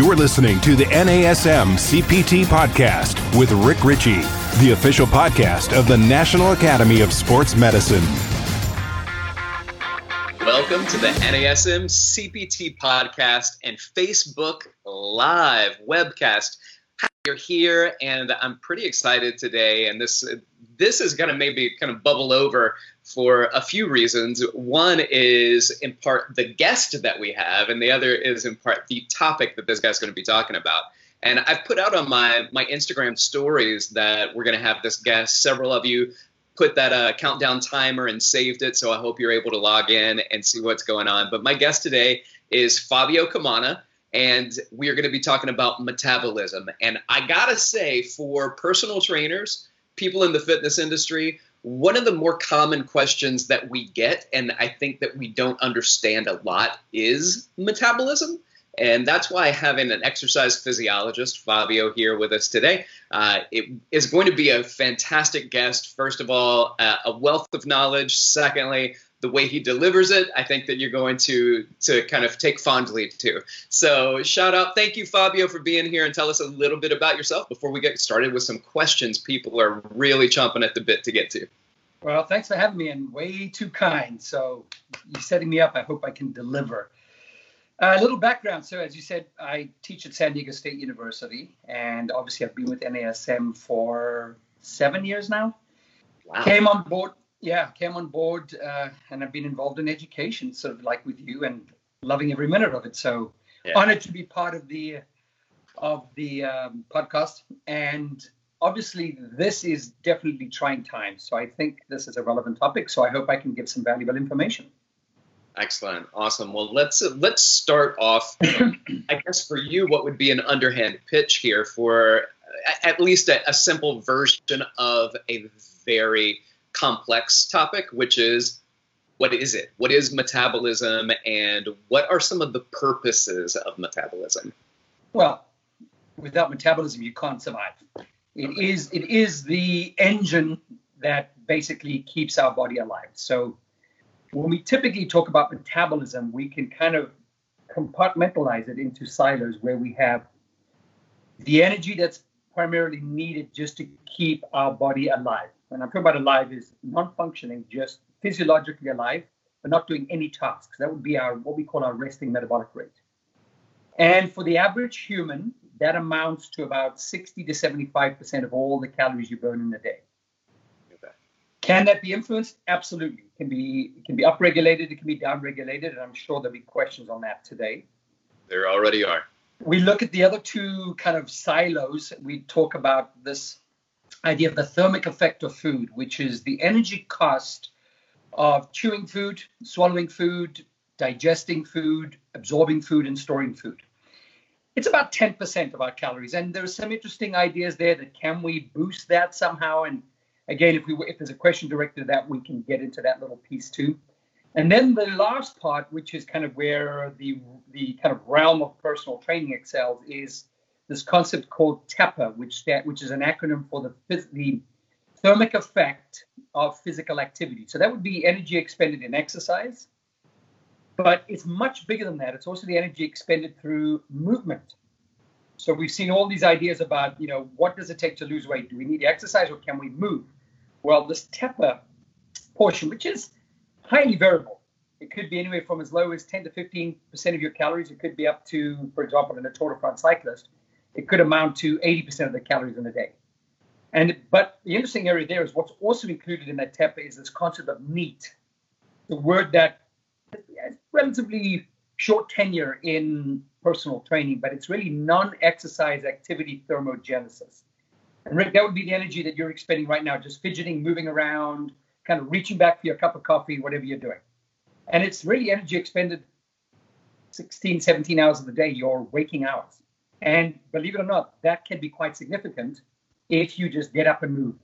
You're listening to the NASM CPT Podcast with Rick Richey, the official podcast of the National Academy of Sports Medicine. Welcome to the NASM CPT Podcast and Facebook Live webcast. You're here, and I'm pretty excited today. And this this is going to maybe kind of bubble over for a few reasons. One is in part the guest that we have, and the other is in part the topic that this guy's going to be talking about. And I've put out on my my Instagram stories that we're going to have this guest. Several of you put that uh, countdown timer and saved it, so I hope you're able to log in and see what's going on. But my guest today is Fabio Comana and we are going to be talking about metabolism. And I gotta say, for personal trainers, people in the fitness industry, one of the more common questions that we get, and I think that we don't understand a lot, is metabolism. And that's why having an exercise physiologist, Fabio, here with us today, uh, it is going to be a fantastic guest. First of all, uh, a wealth of knowledge. Secondly, the way he delivers it, I think that you're going to to kind of take fondly to. So shout out, thank you, Fabio, for being here and tell us a little bit about yourself before we get started with some questions people are really chomping at the bit to get to. Well, thanks for having me and way too kind. So you're setting me up. I hope I can deliver. A uh, little background. So, as you said, I teach at San Diego State University, and obviously I've been with NASM for seven years now. Wow. Came on board yeah, came on board uh, and I've been involved in education, sort of like with you, and loving every minute of it. So yeah. honored to be part of the of the um, podcast. And obviously, this is definitely trying times. So I think this is a relevant topic. So I hope I can give some valuable information. Excellent, awesome. Well, let's uh, let's start off. I guess for you, what would be an underhand pitch here for at least a, a simple version of a very complex topic, which is what is it? What is metabolism, and what are some of the purposes of metabolism? Well, without metabolism, you can't survive. It is it is the engine that basically keeps our body alive. So when we typically talk about metabolism, we can kind of compartmentalize it into silos where we have the energy that's primarily needed just to keep our body alive. When I'm talking about alive, is non-functioning, just physiologically alive, but not doing any tasks. That would be our what we call our resting metabolic rate. And for the average human, that amounts to about 60 to 75% of all the calories you burn in a day. Okay. Can that be influenced? Absolutely. It can be it can be upregulated, it can be downregulated, and I'm sure there'll be questions on that today. There already are. We look at the other two kind of silos. We talk about this idea of the thermic effect of food, which is the energy cost of chewing food, swallowing food, digesting food, absorbing food, and storing food. It's about 10% of our calories, and there are some interesting ideas there that can we boost that somehow? And again, if we if there's a question directed to that, we can get into that little piece too. And then the last part, which is kind of where the the kind of realm of personal training excels, is this concept called TEPA, which which is an acronym for the, the thermic effect of physical activity. So that would be energy expended in exercise, but it's much bigger than that. It's also the energy expended through movement. So we've seen all these ideas about, you know, what does it take to lose weight? Do we need exercise or can we move? Well, this TEPA portion, which is highly variable, it could be anywhere from as low as 10 to 15 percent of your calories. It could be up to, for example, in a Tour de France cyclist, it could amount to 80% of the calories in a day. And but the interesting area there is what's also included in that TEPA is this concept of NEAT, the word that has relatively short tenure in personal training, but it's really non-exercise activity thermogenesis. And Rick, that would be the energy that you're expending right now, just fidgeting, moving around, kind of reaching back for your cup of coffee, whatever you're doing. And it's really energy expended 16, 17 hours of the day, your waking hours. And believe it or not, that can be quite significant if you just get up and move.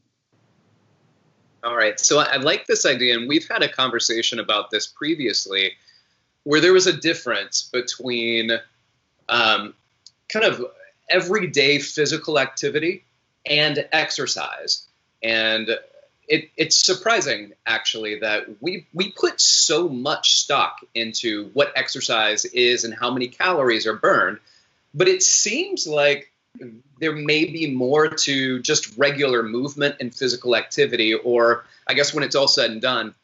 All right. So I like this idea, and we've had a conversation about this previously, where there was a difference between um, kind of everyday physical activity and exercise. And it, it's surprising, actually, that we we put so much stock into what exercise is and how many calories are burned but it seems like there may be more to just regular movement and physical activity, or I guess when it's all said and done,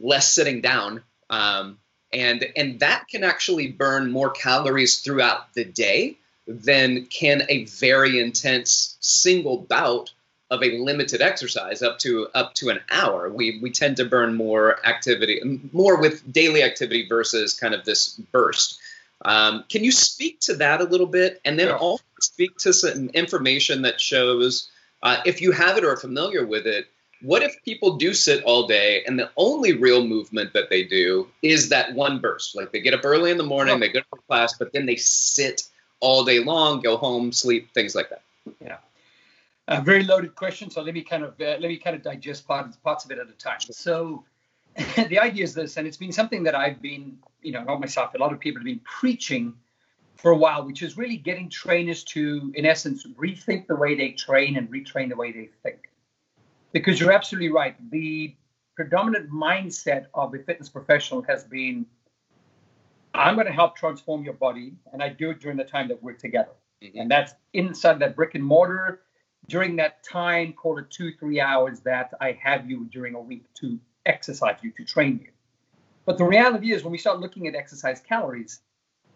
less sitting down. Um, and and that can actually burn more calories throughout the day than can a very intense single bout of a limited exercise up to up to an hour. We we tend to burn more activity, more with daily activity versus kind of this burst. Um, can you speak to that a little bit, and then also speak to some information that shows, uh, if you have it or are familiar with it, what if people do sit all day and the only real movement that they do is that one burst? Like they get up early in the morning, they go to class, but then they sit all day long, go home, sleep, things like that. Yeah. A very loaded question, so let me kind of uh, let me kind of digest parts parts of it at a time. So, the idea is this, and it's been something that I've been, you know, not myself, a lot of people have been preaching for a while, which is really getting trainers to, in essence, rethink the way they train and retrain the way they think. Because you're absolutely right. The predominant mindset of a fitness professional has been I'm going to help transform your body, and I do it during the time that we're together. Mm-hmm. And that's inside that brick and mortar during that time, call it two, three hours that I have you during a week to exercise you, to train you. But the reality is, when we start looking at exercise calories,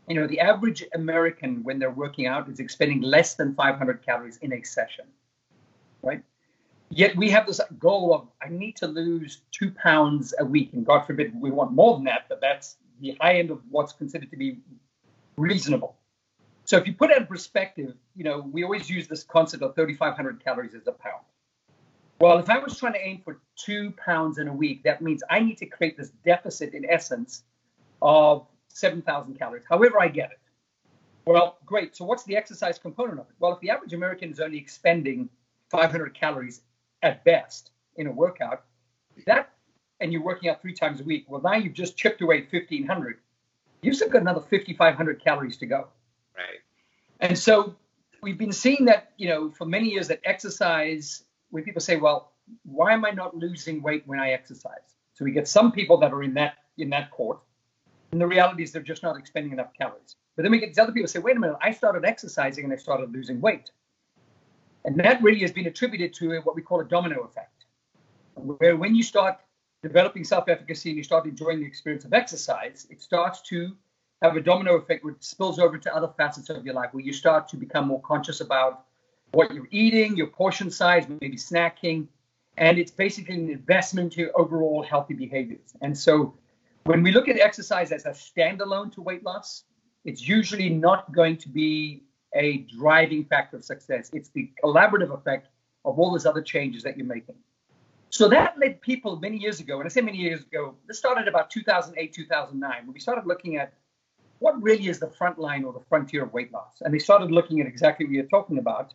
you know, the average American, when they're working out, is expending less than 500 calories in a session, right? Yet we have this goal of I need to lose two pounds a week, and God forbid we want more than that, but that's the high end of what's considered to be reasonable. So if you put it in perspective, you know, we always use this concept of 3,500 calories as a pound. Well, if I was trying to aim for two pounds in a week, that means I need to create this deficit in essence of 7,000 calories. However, I get it. Well, great. So what's the exercise component of it? Well, if the average American is only expending 500 calories at best in a workout, that and you're working out three times a week, well, now you've just chipped away 1,500. You've still got another 5,500 calories to go. Right. And so we've been seeing that, you know, for many years that exercise, when people say, well, why am I not losing weight when I exercise? So we get some people that are in that in that court, and the reality is they're just not expending enough calories. But then we get these other people say, wait a minute, I started exercising and I started losing weight. And that really has been attributed to what we call a domino effect, where when you start developing self-efficacy and you start enjoying the experience of exercise, it starts to have a domino effect which spills over to other facets of your life where you start to become more conscious about what you're eating, your portion size, maybe snacking, and it's basically an investment to overall healthy behaviors. And so when we look at exercise as a standalone to weight loss, it's usually not going to be a driving factor of success. It's the collaborative effect of all those other changes that you're making. So that led people many years ago, and I say many years ago, this started about 2008, 2009, when we started looking at what really is the front line or the frontier of weight loss. And they started looking at exactly what you're talking about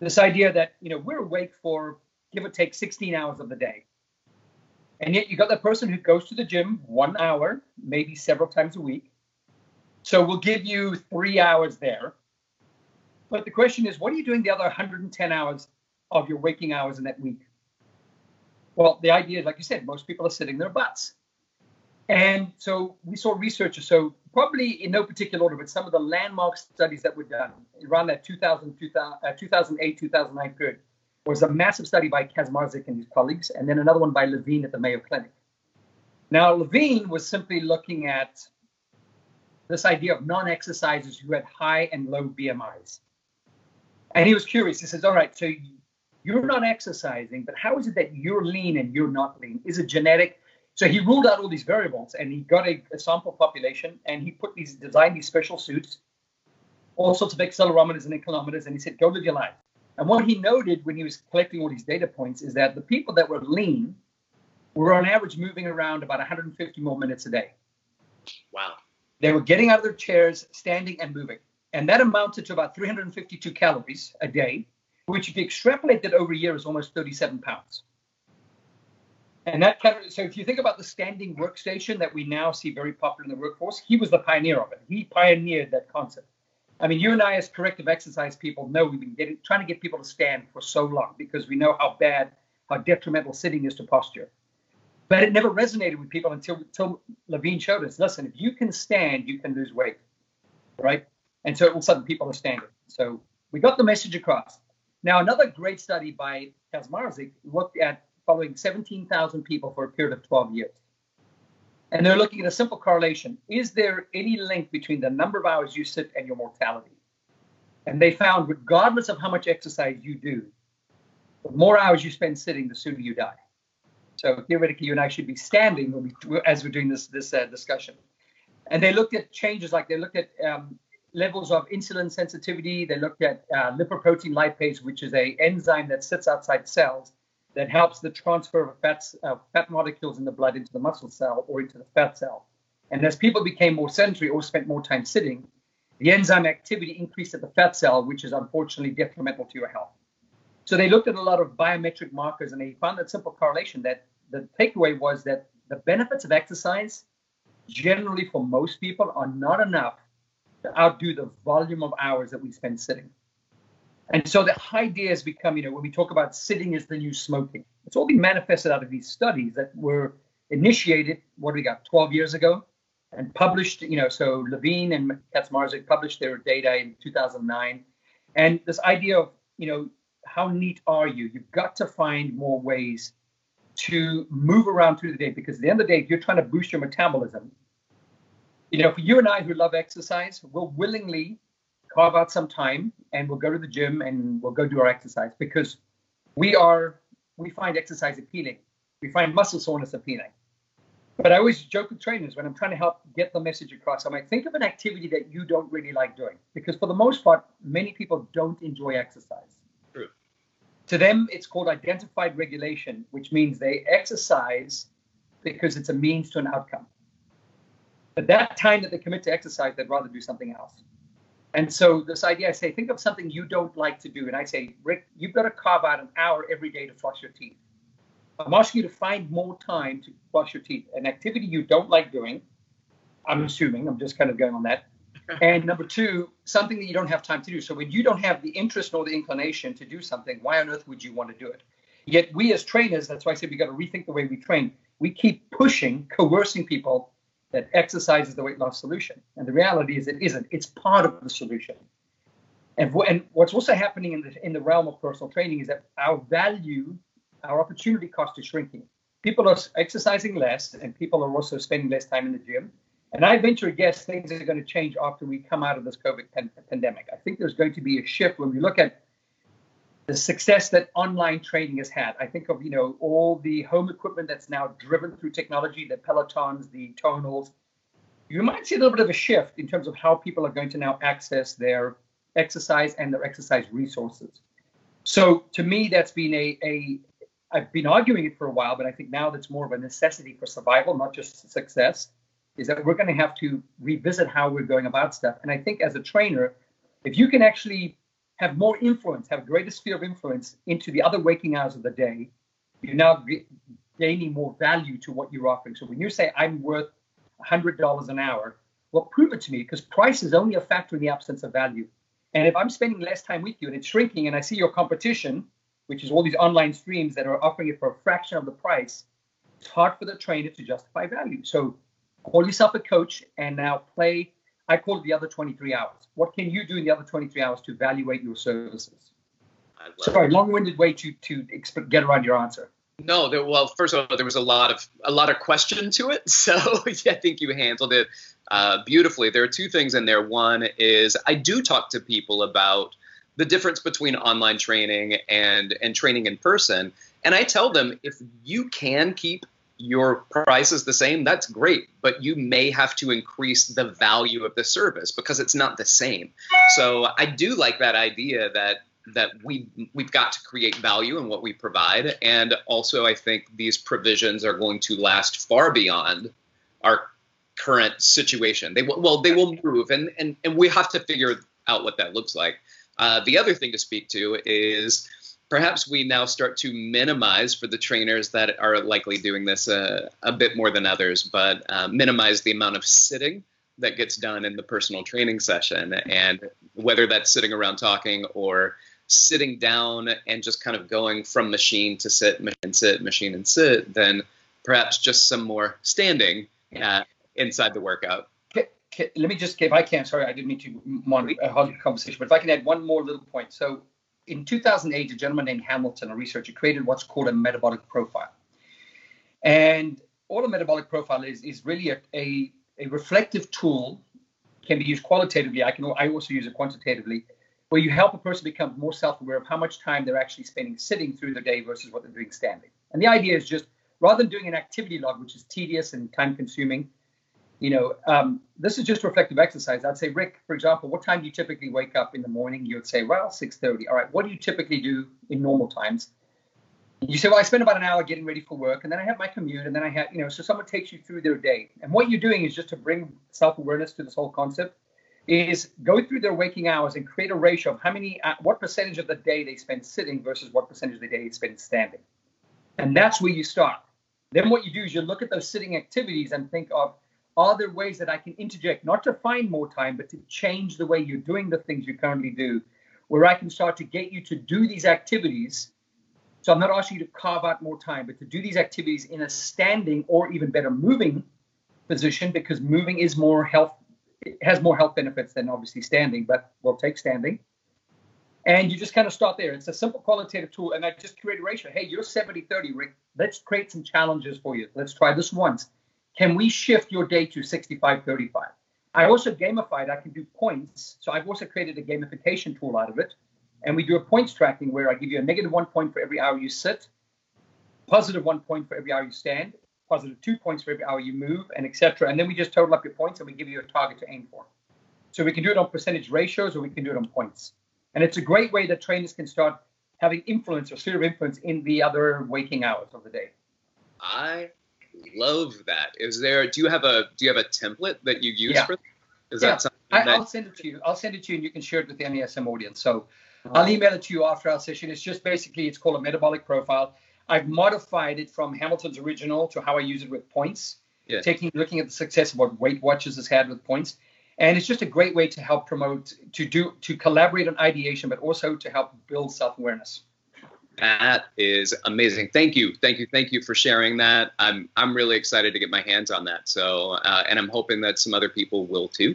this idea that, you know, we're awake for give or take 16 hours of the day. And yet you got that person who goes to the gym one hour, maybe several times a week. So we'll give you three hours there. But the question is, what are you doing the other 110 hours of your waking hours in that week? Well, the idea is, like you said, most people are sitting their butts. And so we saw researchers, so probably in no particular order, but some of the landmark studies that were done around that 2000, 2008, uh, 2009 period was a massive study by Katzmarzyk and his colleagues, and then another one by Levine at the Mayo Clinic. Now, Levine was simply looking at this idea of non exercisers who had high and low BMIs. And he was curious. He says, All right, so you're not exercising, but how is it that you're lean and you're not lean? Is it genetic? So he ruled out all these variables and he got a, a sample population and he put these designed these special suits, all sorts of accelerometers and inclinometers, and he said, Go live your life. And what he noted when he was collecting all these data points is that the people that were lean were on average moving around about 150 more minutes a day. Wow. They were getting out of their chairs, standing and moving. And that amounted to about 352 calories a day which if you extrapolate that over a year is almost 37 pounds. And that kind of, so if you think about the standing workstation that we now see very popular in the workforce, he was the pioneer of it. He pioneered that concept. I mean, you and I, as corrective exercise people, know we've been getting, trying to get people to stand for so long because we know how bad, how detrimental sitting is to posture. But it never resonated with people until, until Levine showed us listen, if you can stand, you can lose weight, right? And so all of a sudden people are standing. So we got the message across. Now, another great study by Katzmarzyk looked at following 17,000 people for a period of 12 years. And they're looking at a simple correlation. Is there any link between the number of hours you sit and your mortality? And they found, regardless of how much exercise you do, the more hours you spend sitting, the sooner you die. So theoretically, you and I should be standing as we're doing this this uh, discussion. And they looked at changes like they looked at um, levels of insulin sensitivity. They looked at uh, lipoprotein lipase, which is a enzyme that sits outside cells that helps the transfer of fats, uh, fat molecules in the blood into the muscle cell or into the fat cell. And as people became more sedentary or spent more time sitting, the enzyme activity increased at the fat cell, which is unfortunately detrimental to your health. So they looked at a lot of biometric markers and they found that simple correlation that the takeaway was that the benefits of exercise generally for most people are not enough to outdo the volume of hours that we spend sitting. And so the idea has become, you know, when we talk about sitting is the new smoking, it's all been manifested out of these studies that were initiated, what do we got, 12 years ago, and published, you know, so Levine and Katzmarzyk published their data in 2009. And this idea of, you know, how neat are you? You've got to find more ways to move around through the day because at the end of the day, if you're trying to boost your metabolism, you know, for you and I who love exercise, we'll willingly carve out some time and we'll go to the gym and we'll go do our exercise because we are we find exercise appealing. We find muscle soreness appealing. But I always joke with trainers when I'm trying to help get the message across. I'm like, think of an activity that you don't really like doing. Because for the most part, many people don't enjoy exercise. True. To them, it's called identified regulation, which means they exercise because it's a means to an outcome. But that time that they commit to exercise, they'd rather do something else. And so this idea, I say, think of something you don't like to do. And I say, Rick, you've got to carve out an hour every day to floss your teeth. I'm asking you to find more time to brush your teeth. An activity you don't like doing, I'm assuming, I'm just kind of going on that. and number two, something that you don't have time to do. So when you don't have the interest nor the inclination to do something, why on earth would you want to do it? Yet we as trainers, that's why I say we got to rethink the way we train. We keep pushing, coercing people that exercise is the weight loss solution. And the reality is it isn't. It's part of the solution. And, and what's also happening in the, in the realm of personal training is that our value our opportunity cost is shrinking. People are exercising less, and people are also spending less time in the gym. And I venture to guess things are going to change after we come out of this COVID pan- pandemic. I think there's going to be a shift when we look at the success that online training has had. I think of you know all the home equipment that's now driven through technology, the Pelotons, the Tonals. You might see a little bit of a shift in terms of how people are going to now access their exercise and their exercise resources. So to me, that's been a, a I've been arguing it for a while, but I think now that's more of a necessity for survival, not just success, is that we're going to have to revisit how we're going about stuff. And I think as a trainer, if you can actually have more influence, have a greater sphere of influence into the other waking hours of the day, you're now gaining more value to what you're offering. So when you say I'm worth $100 an hour, well, prove it to me because price is only a factor in the absence of value. And if I'm spending less time with you and it's shrinking and I see your competition which is all these online streams that are offering it for a fraction of the price, it's hard for the trainer to justify value. So call yourself a coach and now play. I call it the other 23 hours. What can you do in the other 23 hours to evaluate your services? Sorry, long-winded way to to get around your answer. No, there, well, first of all, there was a lot of a lot of question to it, so yeah, I think you handled it uh, beautifully. There are two things in there. One is I do talk to people about the difference between online training and and training in person and i tell them if you can keep your price is the same that's great but you may have to increase the value of the service because it's not the same. So i do like that idea that that we we've got to create value in what we provide. And also i think these provisions are going to last far beyond our current situation. They will well they will move and and, and we have to figure out what that looks like. Uh, the other thing to speak to is perhaps we now start to minimize for the trainers that are likely doing this uh, a bit more than others, but uh, minimize the amount of sitting that gets done in the personal training session. And whether that's sitting around talking or sitting down and just kind of going from machine to sit, machine, and sit, machine, and sit, then perhaps just some more standing uh, inside the workout let me just, if I can, sorry, I didn't mean to mon- a conversation, but if I can add one more little point. So in 2008, a gentleman named Hamilton, a researcher, created what's called a metabolic profile. And all a metabolic profile is is really a, a, a reflective tool, can be used qualitatively. I can I also use it quantitatively, where you help a person become more self-aware of how much time they're actually spending sitting through the day versus what they're doing standing. And the idea is just rather than doing an activity log, which is tedious and time-consuming, you know, um, this is just reflective exercise. I'd say, Rick, for example, what time do you typically wake up in the morning? You would say, well, 6:30. All right. What do you typically do in normal times? You say, well, I spend about an hour getting ready for work, and then I have my commute, and then I have, you know, so someone takes you through their day. And what you're doing is just to bring self-awareness to this whole concept, is go through their waking hours and create a ratio of how many, uh, what percentage of the day they spend sitting versus what percentage of the day they spend standing. And that's where you start. Then what you do is you look at those sitting activities and think of, are there ways that I can interject, not to find more time, but to change the way you're doing the things you currently do, where I can start to get you to do these activities so I'm not asking you to carve out more time, but to do these activities in a standing or even better moving position because moving is more health has more health benefits than obviously standing, but we'll take standing. And you just kind of start there. It's a simple qualitative tool. And I just create a ratio. Hey, you're 70 30, Rick. Let's create some challenges for you. Let's try this once. Can we shift your day to 65 35? I also gamified. I can do points. So I've also created a gamification tool out of it and we do a points tracking where I give you a negative one point for every hour you sit, positive one point for every hour you stand, positive two points for every hour you move, and etc. And then we just total up your points and we give you a target to aim for. So we can do it on percentage ratios or we can do it on points. And it's a great way that trainers can start having influence or sphere of influence in the other waking hours of the day. I love that. Is there do you have a do you have a template that you use yeah. for that? Is yeah. that something I, that, I'll send it to you. I'll send it to you and you can share it with the NASM audience. So I'll email it to you after our session. It's just basically it's called a metabolic profile. I've modified it from Hamilton's original to how I use it with points. Yeah. Taking looking at the success of what Weight Watchers has had with points. And it's just a great way to help promote to do to collaborate on ideation, but also to help build self-awareness. That is amazing. Thank you, thank you, thank you for sharing that. I'm I'm really excited to get my hands on that. So, uh, and I'm hoping that some other people will too.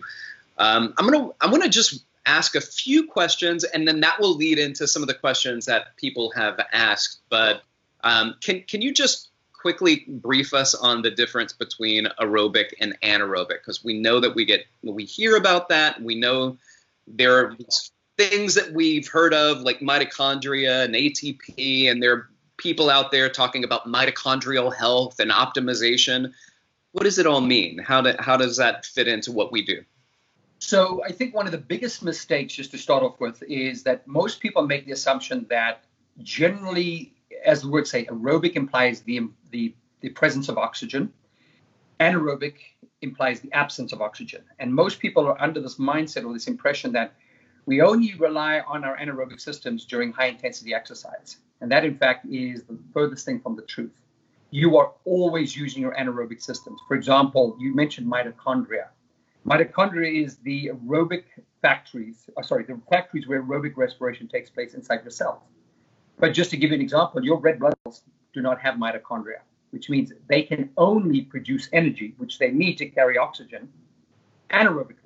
Um, I'm gonna I'm gonna just ask a few questions, and then that will lead into some of the questions that people have asked. But um, can can you just quickly brief us on the difference between aerobic and anaerobic? Because we know that we get we hear about that. We know there are things that we've heard of like mitochondria and ATP, and there are people out there talking about mitochondrial health and optimization. What does it all mean? How do, how does that fit into what we do? So I think one of the biggest mistakes, just to start off with, is that most people make the assumption that generally, as the word say, aerobic implies the the, the presence of oxygen, anaerobic implies the absence of oxygen, and most people are under this mindset or this impression that we only rely on our anaerobic systems during high intensity exercise, and that in fact is the furthest thing from the truth. You are always using your anaerobic systems. For example, you mentioned mitochondria Mitochondria is the aerobic factories, uh, sorry, the factories where aerobic respiration takes place inside your cells. But just to give you an example, your red blood cells do not have mitochondria, which means they can only produce energy, which they need to carry oxygen anaerobically.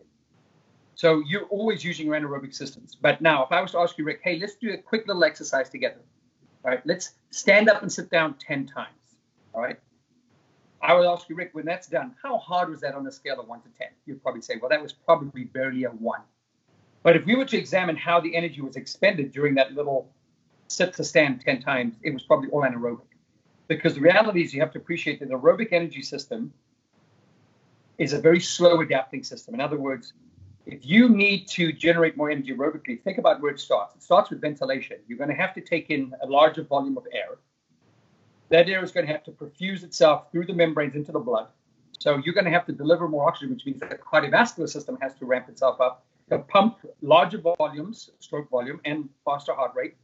So you're always using your anaerobic systems. But now, if I was to ask you, Rick, hey, let's do a quick little exercise together. All right, let's stand up and sit down 10 times. All right. I would ask you, Rick, when that's done, how hard was that on a scale of one to 10? You'd probably say, well, that was probably barely a one. But if we were to examine how the energy was expended during that little sit to stand 10 times, it was probably all anaerobic. Because the reality is, you have to appreciate that the aerobic energy system is a very slow adapting system. In other words, if you need to generate more energy aerobically, think about where it starts. It starts with ventilation. You're going to have to take in a larger volume of air that air is going to have to perfuse itself through the membranes into the blood. So you're going to have to deliver more oxygen, which means that the cardiovascular system has to ramp itself up to pump larger volumes, stroke volume, and faster heart rate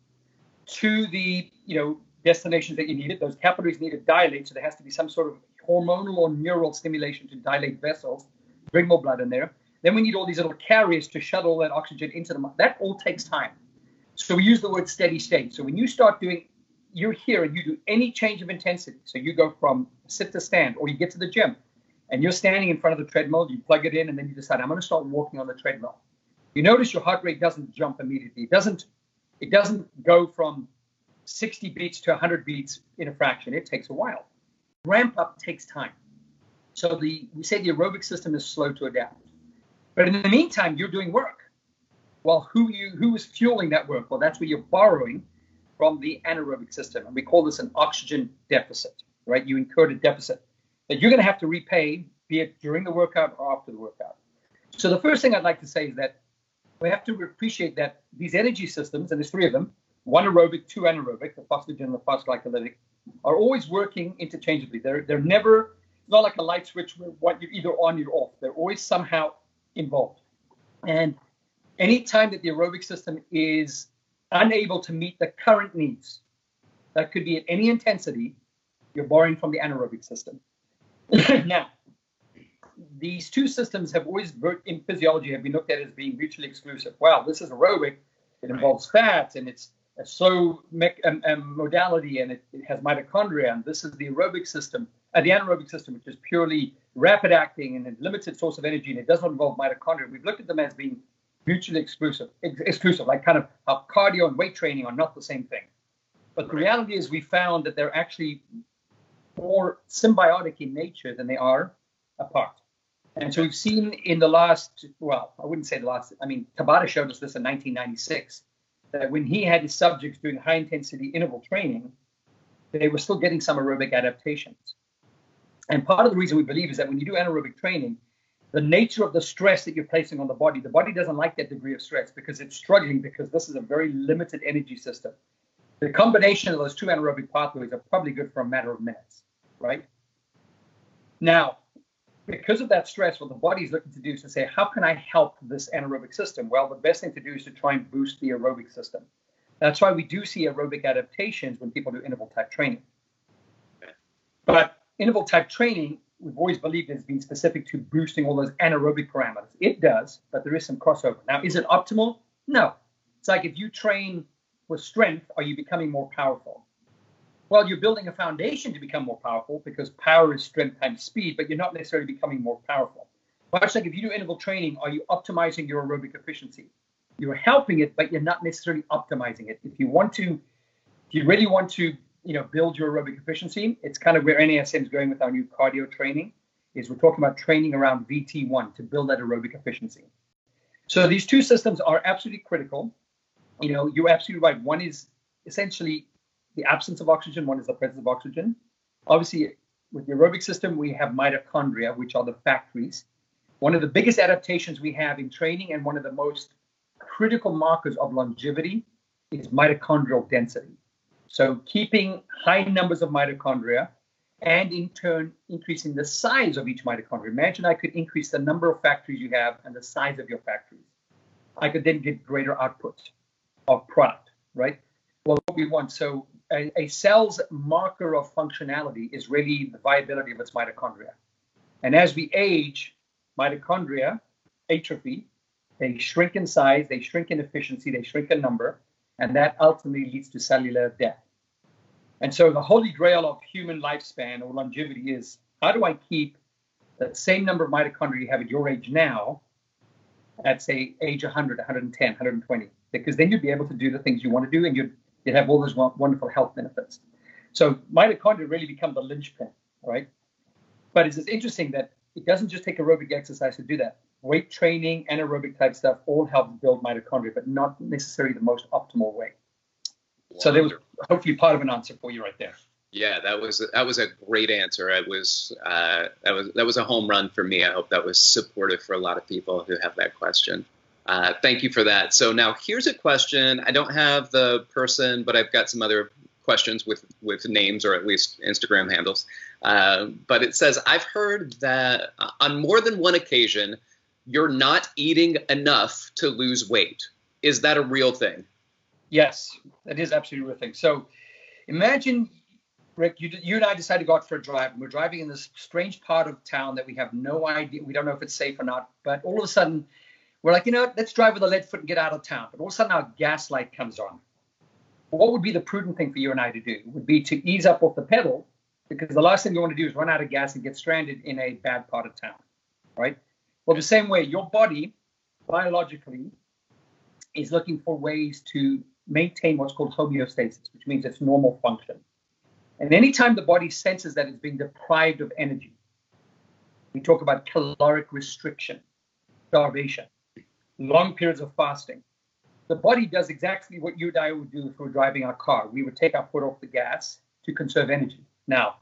to the you know destinations that you need it. Those capillaries need to dilate, so there has to be some sort of hormonal or neural stimulation to dilate vessels, bring more blood in there. Then we need all these little carriers to shuttle that oxygen into the. That all takes time. So we use the word steady state. So when you start doing you're here and you do any change of intensity, so you go from sit to stand or you get to the gym and you're standing in front of the treadmill, you plug it in, and then you decide, I'm going to start walking on the treadmill. You notice your heart rate doesn't jump immediately. It doesn't. It doesn't go from 60 beats to 100 beats in a fraction. It takes a while. Ramp up takes time. So the we say the aerobic system is slow to adapt. But in the meantime, you're doing work. Well, who you who is fueling that work? Well, that's where you're borrowing from the anaerobic system, and we call this an oxygen deficit. Right? You incurred a deficit that you're going to have to repay, be it during the workout or after the workout. So the first thing I'd like to say is that we have to appreciate that these energy systems, and there's three of them, one aerobic, two anaerobic, the phosphagen the phosphoglycolytic, are always working interchangeably. They're they're never it's not like a light switch where what you're either on or off. They're always somehow involved. And anytime that the aerobic system is unable to meet the current needs, that could be at any intensity, you're borrowing from the anaerobic system. now, these two systems have always in physiology have been looked at as being mutually exclusive. Wow, this is aerobic. It involves fats and it's a slow me- um, um, modality and it, it, has mitochondria. And this is the aerobic system, uh, the anaerobic system, which is purely rapid acting and a limited source of energy, and it doesn't involve mitochondria. We've looked at them as being mutually exclusive, ex- exclusive, like kind of how cardio and weight training are not the same thing. But the reality is, we found that they're actually more symbiotic in nature than they are apart. And so we've seen in the last, well, I wouldn't say the last, I mean, Tabata showed us this in 1996, that when he had his subjects doing high intensity interval training, they were still getting some aerobic adaptations. And part of the reason we believe is that when you do anaerobic training, the nature of the stress that you're placing on the body, the body doesn't like that degree of stress because it's struggling because this is a very limited energy system. The combination of those two anaerobic pathways are probably good for a matter of minutes, right? Now, because of that stress, what the body is looking to do is to say, how can I help this anaerobic system? Well, the best thing to do is to try and boost the aerobic system. That's why we do see aerobic adaptations when people do interval type training. But interval type training, we've always believed has been specific to boosting all those anaerobic parameters. It does, but there is some crossover. Now, is it optimal? No. It's like if you train with strength, are you becoming more powerful? Well, you're building a foundation to become more powerful because power is strength times speed, but you're not necessarily becoming more powerful. Much like if you do interval training, are you optimizing your aerobic efficiency? You're helping it, but you're not necessarily optimizing it. If you want to, if you really want to, you know, build your aerobic efficiency, it's kind of where NASM is going with our new cardio training. Is we're talking about training around VT1 to build that aerobic efficiency. So these two systems are absolutely critical. You know, you're absolutely right. One is essentially the absence of oxygen, one is the presence of oxygen. Obviously, with the aerobic system, we have mitochondria, which are the factories. One of the biggest adaptations we have in training and one of the most critical markers of longevity is mitochondrial density. So, keeping high numbers of mitochondria and in turn increasing the size of each mitochondria. Imagine I could increase the number of factories you have and the size of your factories. I could then get greater output of product, right? Well, what we want. So a, a cell's marker of functionality is really the viability of its mitochondria. And as we age, mitochondria atrophy, they shrink in size, they shrink in efficiency, they shrink in number, and that ultimately leads to cellular death. And so the holy grail of human lifespan or longevity is how do I keep the same number of mitochondria you have at your age now at say age 100, 110, 120? Because then you'd be able to do the things you want to do and you'd you have all those wonderful health benefits. So mitochondria really become the linchpin, right? But it's interesting that it doesn't just take aerobic exercise to do that. Weight training, anaerobic type stuff all help build mitochondria, but not necessarily the most optimal way. Wonderful. So there was hopefully part of an answer for you right there. Yeah, that was that was a great answer. It was uh, that was that was a home run for me. I hope that was supportive for a lot of people who have that question. Uh, thank you for that. So now here's a question. I don't have the person, but I've got some other questions with with names or at least Instagram handles. Uh, but it says I've heard that on more than one occasion you're not eating enough to lose weight. Is that a real thing? Yes, that is absolutely a real thing. So imagine Rick, you, you and I decided to go out for a drive, and we're driving in this strange part of town that we have no idea. We don't know if it's safe or not. But all of a sudden, we're like, you know what, let's drive with a lead foot and get out of town. But all of a sudden our gas light comes on. What would be the prudent thing for you and I to do? Would be to ease up off the pedal because the last thing you want to do is run out of gas and get stranded in a bad part of town, right? Well, the same way, your body biologically is looking for ways to maintain what's called homeostasis, which means it's normal function. And anytime the body senses that it's being deprived of energy, we talk about caloric restriction, starvation, long periods of fasting. The body does exactly what you and I would do if we were driving our car. We would take our foot off the gas to conserve energy. Now,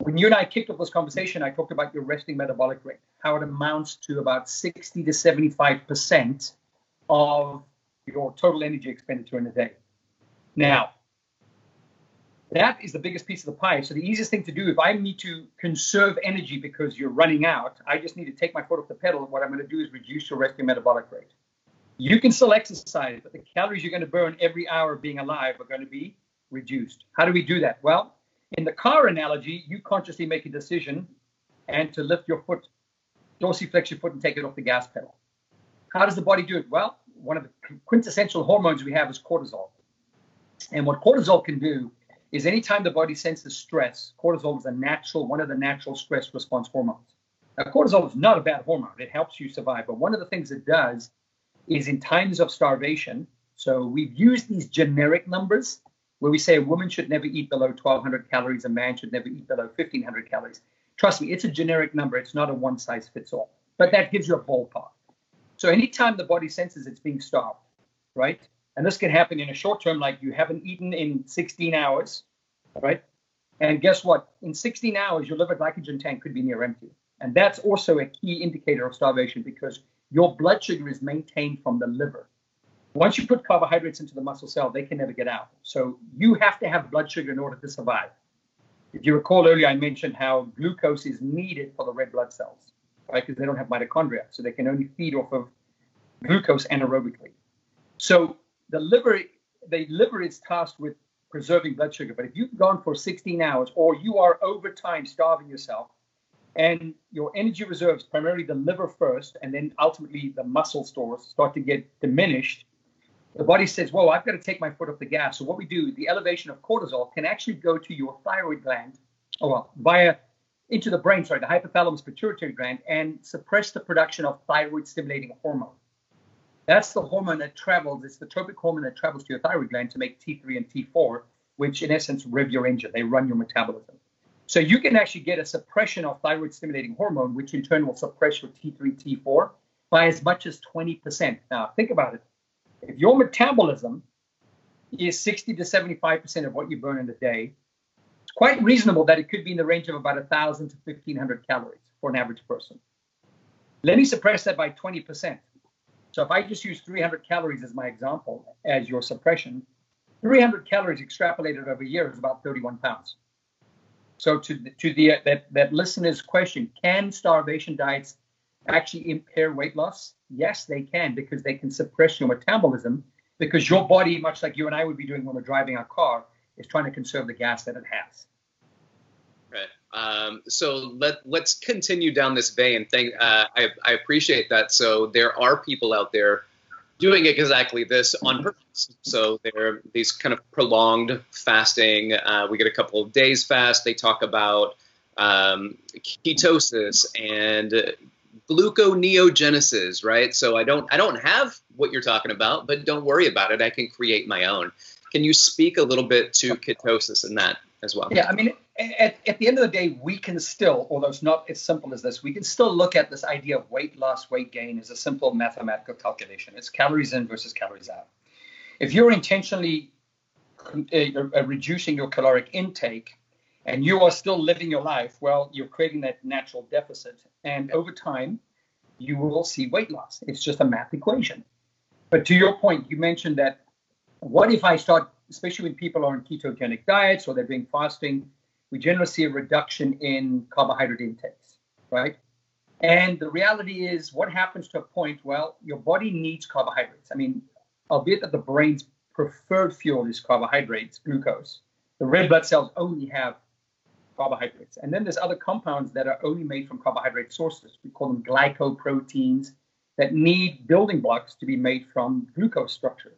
when you and I kicked off this conversation, I talked about your resting metabolic rate, how it amounts to about 60 to 75% of your total energy expenditure in a day. Now, that is the biggest piece of the pie. So the easiest thing to do, if I need to conserve energy because you're running out, I just need to take my foot off the pedal. What I'm going to do is reduce your resting metabolic rate. You can still exercise, but the calories you're going to burn every hour being alive are going to be reduced. How do we do that? Well, in the car analogy, you consciously make a decision and to lift your foot, dorsiflex your foot and take it off the gas pedal. How does the body do it? Well, one of the quintessential hormones we have is cortisol. And what cortisol can do is anytime the body senses stress, cortisol is a natural, one of the natural stress response hormones. Now, cortisol is not a bad hormone. It helps you survive. But one of the things it does is in times of starvation, so we've used these generic numbers where we say a woman should never eat below 1,200 calories, a man should never eat below 1,500 calories. Trust me, it's a generic number. It's not a one size fits all. But that gives you a ballpark. So anytime the body senses it's being starved, right? And this can happen in a short term, like you haven't eaten in 16 hours, right? And guess what? In 16 hours, your liver glycogen tank could be near empty. And that's also a key indicator of starvation because your blood sugar is maintained from the liver. Once you put carbohydrates into the muscle cell, they can never get out. So you have to have blood sugar in order to survive. If you recall earlier, I mentioned how glucose is needed for the red blood cells, right? Because they don't have mitochondria. So they can only feed off of glucose anaerobically. So the liver, the liver is tasked with preserving blood sugar. But if you've gone for 16 hours or you are over time starving yourself and your energy reserves, primarily the liver first, and then ultimately the muscle stores start to get diminished, the body says, Whoa, I've got to take my foot off the gas. So what we do, the elevation of cortisol can actually go to your thyroid gland, or well, via into the brain, sorry, the hypothalamus pituitary gland, and suppress the production of thyroid stimulating hormone. That's the hormone that travels, it's the tropic hormone that travels to your thyroid gland to make T3 and T4, which in essence rev your engine. They run your metabolism. So you can actually get a suppression of thyroid stimulating hormone, which in turn will suppress your T3, T4 by as much as 20%. Now, think about it. If your metabolism is 60 to 75% of what you burn in a day, it's quite reasonable that it could be in the range of about 1,000 to 1,500 calories for an average person. Let me suppress that by 20%. So if I just use 300 calories as my example as your suppression, 300 calories extrapolated over a year is about 31 pounds. So to to the that that listener's question, can starvation diets actually impair weight loss? Yes, they can because they can suppress your metabolism because your body, much like you and I would be doing when we're driving our car, is trying to conserve the gas that it has. Right. Um, so let let's continue down this vein. Thank uh, I I appreciate that. So there are people out there doing exactly this on purpose. So there are these kind of prolonged fasting. Uh, we get a couple of days fast. They talk about um, ketosis and gluconeogenesis, right? So I don't I don't have what you're talking about, but don't worry about it. I can create my own. Can you speak a little bit to ketosis and that as well? Yeah, I mean, at, at the end of the day, we can still, although it's not as simple as this, we can still look at this idea of weight loss, weight gain as a simple mathematical calculation. It's calories in versus calories out. If you're intentionally uh, reducing your caloric intake and you are still living your life, well, you're creating that natural deficit. And over time, you will see weight loss. It's just a math equation. But to your point, you mentioned that what if I start, especially when people are on ketogenic diets or they're doing fasting, we generally see a reduction in carbohydrate intakes, right? And the reality is, what happens to a point? Well, your body needs carbohydrates. I mean, albeit that the brain's preferred fuel is carbohydrates, glucose, the red blood cells only have carbohydrates. And then there's other compounds that are only made from carbohydrate sources. We call them glycoproteins that need building blocks to be made from glucose structure.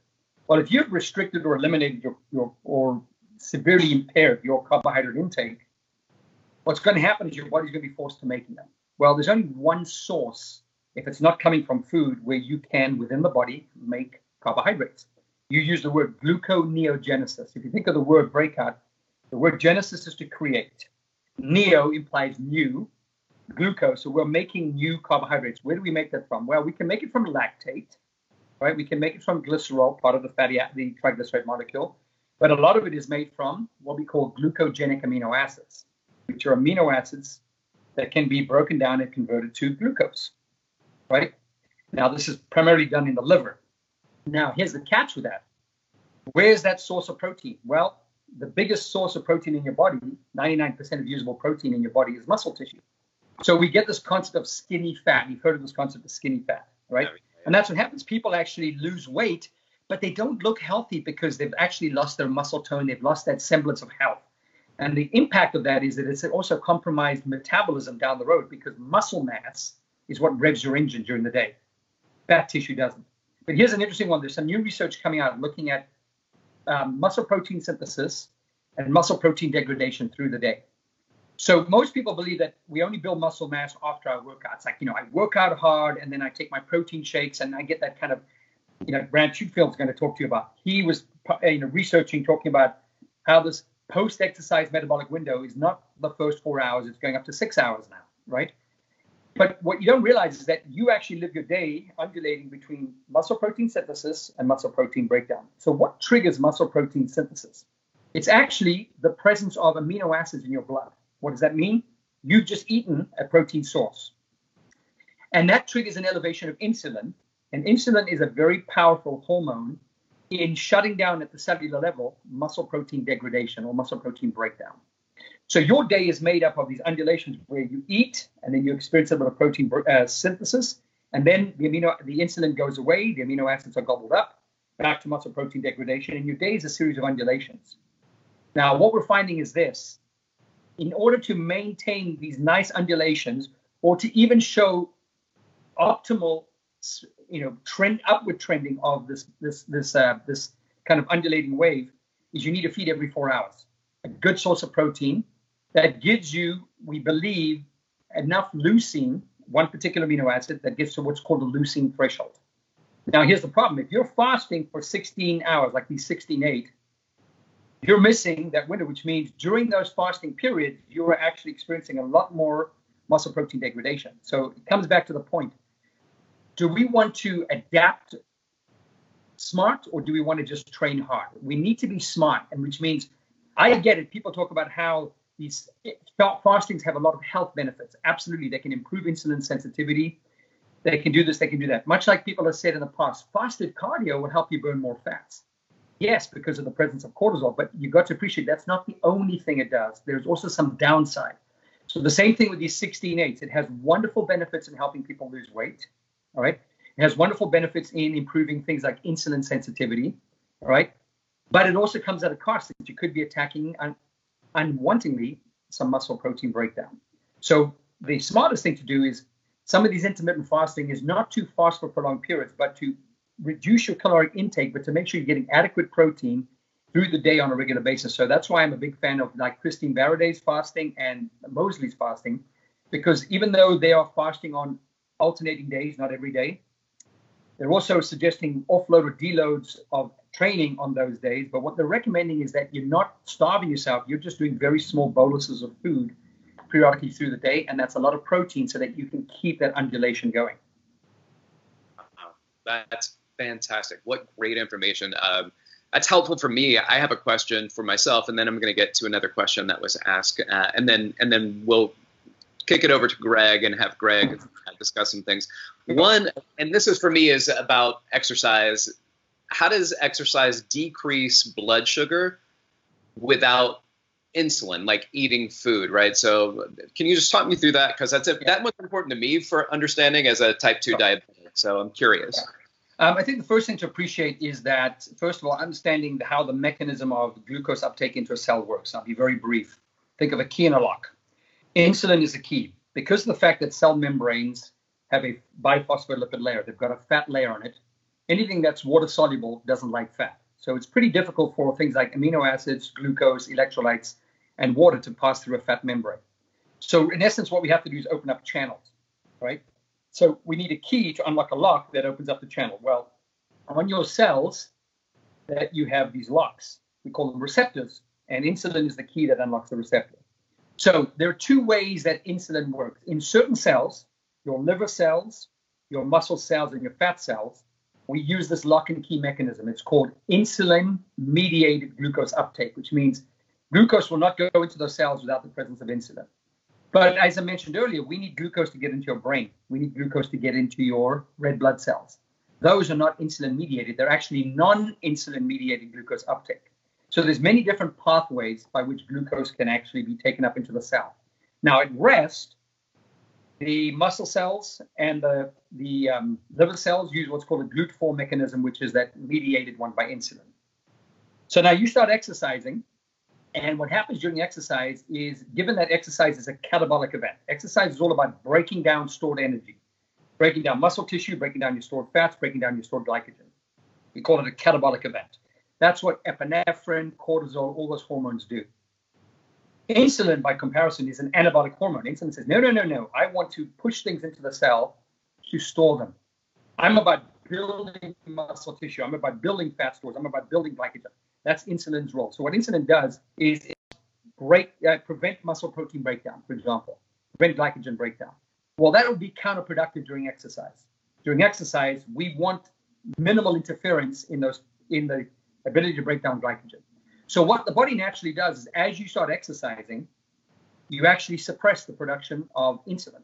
Well, if you've restricted or eliminated your, your or severely impaired your carbohydrate intake, what's going to happen is your body's going to be forced to making them. Well, there's only one source, if it's not coming from food, where you can, within the body, make carbohydrates. You use the word gluconeogenesis. If you think of the word breakout, the word genesis is to create. Neo implies new, glucose. So we're making new carbohydrates. Where do we make that from? Well, we can make it from lactate, right? We can make it from glycerol, part of the fatty, the triglyceride molecule. But a lot of it is made from what we call glucogenic amino acids, which are amino acids that can be broken down and converted to glucose, right? Now, this is primarily done in the liver. Now, here's the catch with that. Where's that source of protein? Well, the biggest source of protein in your body, 99% of usable protein in your body, is muscle tissue. So we get this concept of skinny fat. You've heard of this concept of skinny fat, right? And that's what happens. People actually lose weight, but they don't look healthy because they've actually lost their muscle tone. They've lost that semblance of health. And the impact of that is that it's also compromised metabolism down the road because muscle mass is what revs your engine during the day. Fat tissue doesn't. But here's an interesting one. There's some new research coming out looking at um, muscle protein synthesis and muscle protein degradation through the day. So most people believe that we only build muscle mass after our workouts. Like, you know, I work out hard and then I take my protein shakes and I get that kind of, you know, Brad Schoenfeld's going to talk to you about. He was, you know, researching, talking about how this post-exercise metabolic window is not the first four hours; it's going up to six hours now, right? But what you don't realize is that you actually live your day undulating between muscle protein synthesis and muscle protein breakdown. So, what triggers muscle protein synthesis? It's actually the presence of amino acids in your blood. What does that mean? You've just eaten a protein source. And that triggers an elevation of insulin. And insulin is a very powerful hormone in shutting down at the cellular level muscle protein degradation or muscle protein breakdown. So your day is made up of these undulations where you eat and then you experience a of protein uh, synthesis, and then the amino the insulin goes away, the amino acids are gobbled up, back to muscle protein degradation, and your day is a series of undulations. Now, what we're finding is this: in order to maintain these nice undulations, or to even show optimal, you know, trend upward trending of this this this uh, this kind of undulating wave, is you need to feed every four hours. A good source of protein, that gives you, we believe, enough leucine, one particular amino acid, that gets to what's called the leucine threshold. Now, here's the problem. If you're fasting for 16 hours, like these 16 8, you're missing that window, which means during those fasting periods, you are actually experiencing a lot more muscle protein degradation. So it comes back to the point. Do we want to adapt smart or do we want to just train hard? We need to be smart, and which means I get it. People talk about how these fastings have a lot of health benefits. Absolutely, they can improve insulin sensitivity. They can do this, they can do that. Much like people have said in the past, fasted cardio will help you burn more fats. Yes, because of the presence of cortisol, but you've got to appreciate that's not the only thing it does. There's also some downside. So the same thing with these 16 8s. It has wonderful benefits in helping people lose weight. All right. It has wonderful benefits in improving things like insulin sensitivity. All right. But it also comes at a cost that you could be attacking unwantingly some muscle protein breakdown. So the smartest thing to do is some of these intermittent fasting is not to fast for prolonged periods, but to reduce your caloric intake, but to make sure you're getting adequate protein through the day on a regular basis. So that's why I'm a big fan of like Christine Varady's fasting and Mosley's fasting, because even though they are fasting on alternating days, not every day, they're also suggesting offload or deloads of training on those days. But what they're recommending is that you're not starving yourself. You're just doing very small boluses of food periodically through the day, and that's a lot of protein so that you can keep that undulation going. That's fantastic. What great information. Um, that's helpful for me. I have a question for myself, and then I'm going to get to another question that was asked, uh, and then and then we'll kick it over to Greg and have Greg discuss some things. One, and this is for me, is about exercise how does exercise decrease blood sugar without insulin, like eating food, right? So, can you just talk me through that? Because that's a, yeah. that was important to me for understanding as a type two diabetic. So I'm curious. Um, I think the first thing to appreciate is that, first of all, understanding how the mechanism of glucose uptake into a cell works. I'll be very brief. Think of a key in a lock. Insulin is a key. Because of the fact that cell membranes have a biphospholipid layer, they've got a fat layer on it anything that's water soluble doesn't like fat. So it's pretty difficult for things like amino acids, glucose, electrolytes, and water to pass through a fat membrane. So in essence, what we have to do is open up channels, right? So we need a key to unlock a lock that opens up the channel. Well, on your cells, that you have these locks. We call them receptors, and insulin is the key that unlocks the receptor. So there are two ways that insulin works. In certain cells, your liver cells, your muscle cells, and your fat cells, we use this lock and key mechanism. It's called insulin mediated glucose uptake, which means glucose will not go into those cells without the presence of insulin. But as I mentioned earlier, we need glucose to get into your brain. We need glucose to get into your red blood cells. Those are not insulin mediated. They're actually non-insulin mediated glucose uptake. So there's many different pathways by which glucose can actually be taken up into the cell. Now at rest, the muscle cells and the, the um, liver cells use what's called a GLUT4 mechanism, which is that mediated one by insulin. So now you start exercising, and what happens during exercise is, given that exercise is a catabolic event, exercise is all about breaking down stored energy, breaking down muscle tissue, breaking down your stored fats, breaking down your stored glycogen. We call it a catabolic event. That's what epinephrine, cortisol, all those hormones do. Insulin, by comparison, is an anabolic hormone. Insulin says, no, no, no, no. I want to push things into the cell to store them. I'm about building muscle tissue. I'm about building fat stores. I'm about building glycogen. That's insulin's role. So what insulin does is break, uh, prevent muscle protein breakdown, for example, prevent glycogen breakdown. Well, that would be counterproductive during exercise. During exercise, we want minimal interference in those in the ability to break down glycogen. So what the body naturally does is as you start exercising, you actually suppress the production of insulin.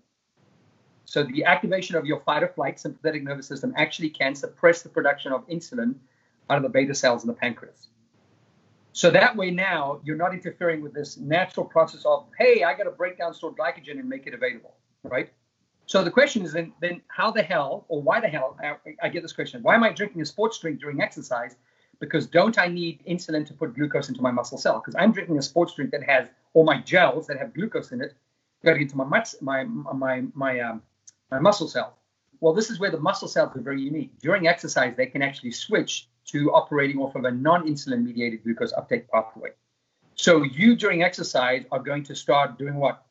So the activation of your fight or flight sympathetic nervous system actually can suppress the production of insulin out of the beta cells in the pancreas. So that way now you're not interfering with this natural process of, hey, I got to break down stored glycogen and make it available, right? So the question is then, then how the hell or why the hell, I, I get this question, why am I drinking a sports drink during exercise because don't I need insulin to put glucose into my muscle cell? Because I'm drinking a sports drink that has all my gels that have glucose in it going into my my my my um, my muscle cell. Well, this is where the muscle cells are very unique. During exercise, they can actually switch to operating off of a non-insulin mediated glucose uptake pathway. So you during exercise are going to start doing what?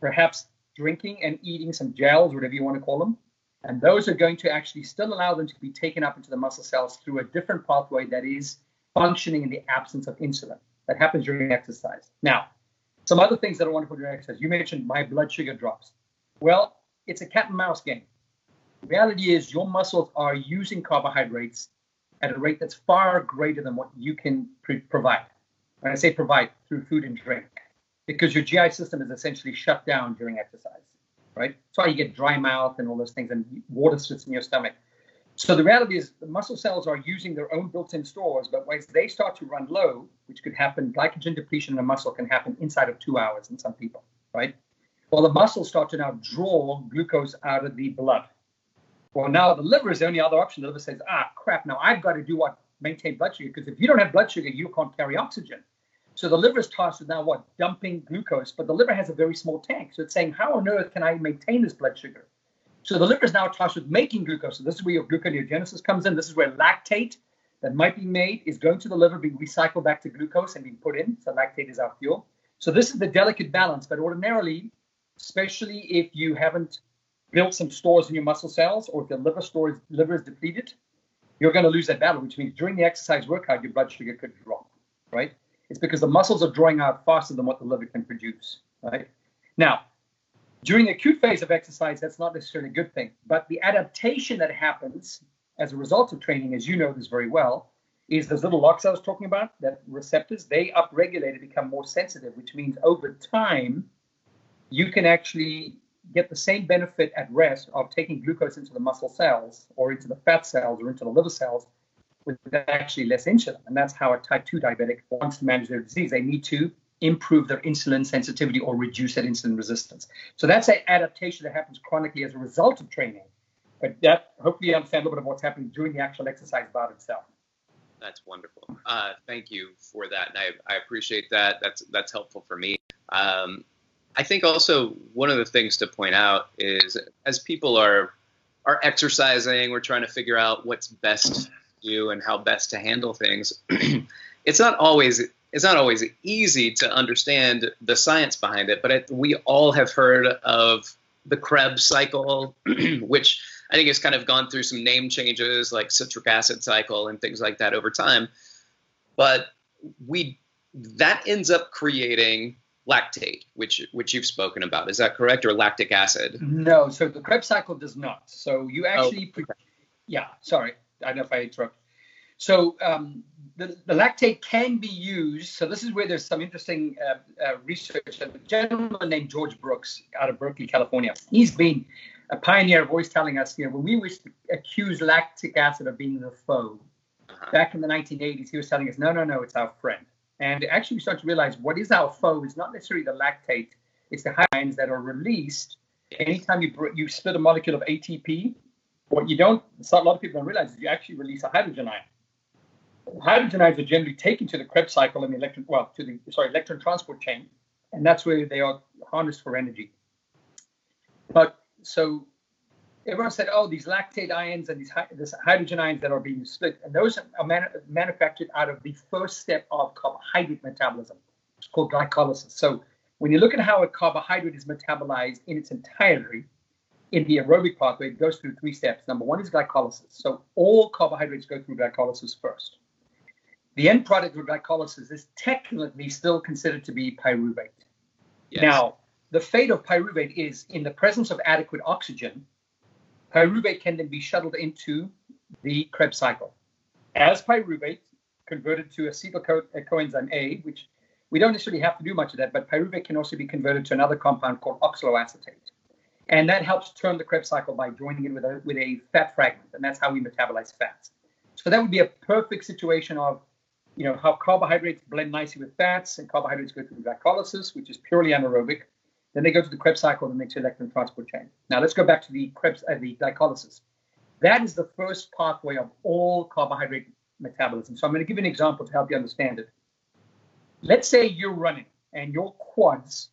Perhaps drinking and eating some gels, whatever you want to call them, and those are going to actually still allow them to be taken up into the muscle cells through a different pathway that is functioning in the absence of insulin. That happens during exercise. Now, some other things that are wonderful during exercise. You mentioned my blood sugar drops. Well, it's a cat and mouse game. Reality is your muscles are using carbohydrates at a rate that's far greater than what you can pre- provide. When I say provide, through food and drink, because your GI system is essentially shut down during exercise right? That's why you get dry mouth and all those things, and water sits in your stomach. So the reality is the muscle cells are using their own built-in stores, but once they start to run low, which could happen, glycogen depletion in a muscle can happen inside of two hours in some people, right? Well, the muscles start to now draw glucose out of the blood. Well, now the liver is the only other option. The liver says, ah, crap, now I've got to do what? Maintain blood sugar, because if you don't have blood sugar, you can't carry oxygen. So the liver is tasked with now what? Dumping glucose, but the liver has a very small tank. So it's saying, how on earth can I maintain this blood sugar? So the liver is now tasked with making glucose. So this is where your gluconeogenesis comes in. This is where lactate that might be made is going to the liver, being recycled back to glucose and being put in. So lactate is our fuel. So this is the delicate balance. But ordinarily, especially if you haven't built some stores in your muscle cells or if your liver store is, liver is depleted, you're going to lose that battle, which means during the exercise workout, your blood sugar could drop, right? It's because the muscles are drawing out faster than what the liver can produce, right? Now, during the acute phase of exercise, that's not necessarily a good thing, but the adaptation that happens as a result of training, as you know this very well, is those little locks I was talking about, that receptors, they upregulate and become more sensitive, which means over time, you can actually get the same benefit at rest of taking glucose into the muscle cells or into the fat cells or into the liver cells with actually less insulin. And that's how a type 2 diabetic wants to manage their disease. They need to improve their insulin sensitivity or reduce that insulin resistance. So that's an adaptation that happens chronically as a result of training. But that hopefully you understand a little bit of what's happening during the actual exercise bout itself. That's wonderful. Uh, thank you for that, and I, I, appreciate that. That's that's helpful for me. Um, I think also one of the things to point out is as people are are exercising, we're trying to figure out what's best do and how best to handle things. it's not always it's not always easy to understand the science behind it, but it, we all have heard of the Krebs cycle, which I think has kind of gone through some name changes like citric acid cycle and things like that over time. But we that ends up creating lactate, which which you've spoken about. Is that correct, or lactic acid? No. So the Krebs cycle does not. So you oh, actually, oh, okay. yeah. Sorry, I don't know if I interrupt. So um, the, the, lactate can be used. So this is where there's some interesting uh, uh, research. A gentleman named George Brooks out of Berkeley, California. He's been a pioneer of always telling us, you know, when we used to accuse lactic acid of being the foe, uh-huh. back in the 1980s, he was telling us, no, no, no, it's our friend. And actually, we start to realize what is our foe is not necessarily the lactate, it's the ions that are released anytime you you split a molecule of ATP. What you don't, a lot of people don't realize is you actually release a hydrogen ion hydrogen ions are generally taken to the Krebs cycle and the electron, well, to the sorry electron transport chain, and that's where they are harnessed for energy. But so everyone said, oh, these lactate ions and these this hydrogen ions that are being split, and those are man- manufactured out of the first step of carbohydrate metabolism. It's called glycolysis. So when you look at how a carbohydrate is metabolized in its entirety, in the aerobic pathway, it goes through three steps. Number one is glycolysis. So all carbohydrates go through glycolysis first. The end product of glycolysis is technically still considered to be pyruvate. Yes. Now, the fate of pyruvate is in the presence of adequate oxygen, pyruvate can then be shuttled into the Krebs cycle. As pyruvate, converted to acetyl coenzyme A, which we don't necessarily have to do much of that, but pyruvate can also be converted to another compound called oxaloacetate. And that helps turn the Krebs cycle by joining it with a, with a fat fragment. And that's how we metabolize fats. So that would be a perfect situation of you know, how carbohydrates blend nicely with fats and carbohydrates go through glycolysis, which is purely anaerobic. Then they go to the Krebs cycle and make to electron transport chain. Now let's go back to the Krebs, uh, the glycolysis. That is the first pathway of all carbohydrate metabolism. So I'm going to give you an example to help you understand it. Let's say you're running and your quads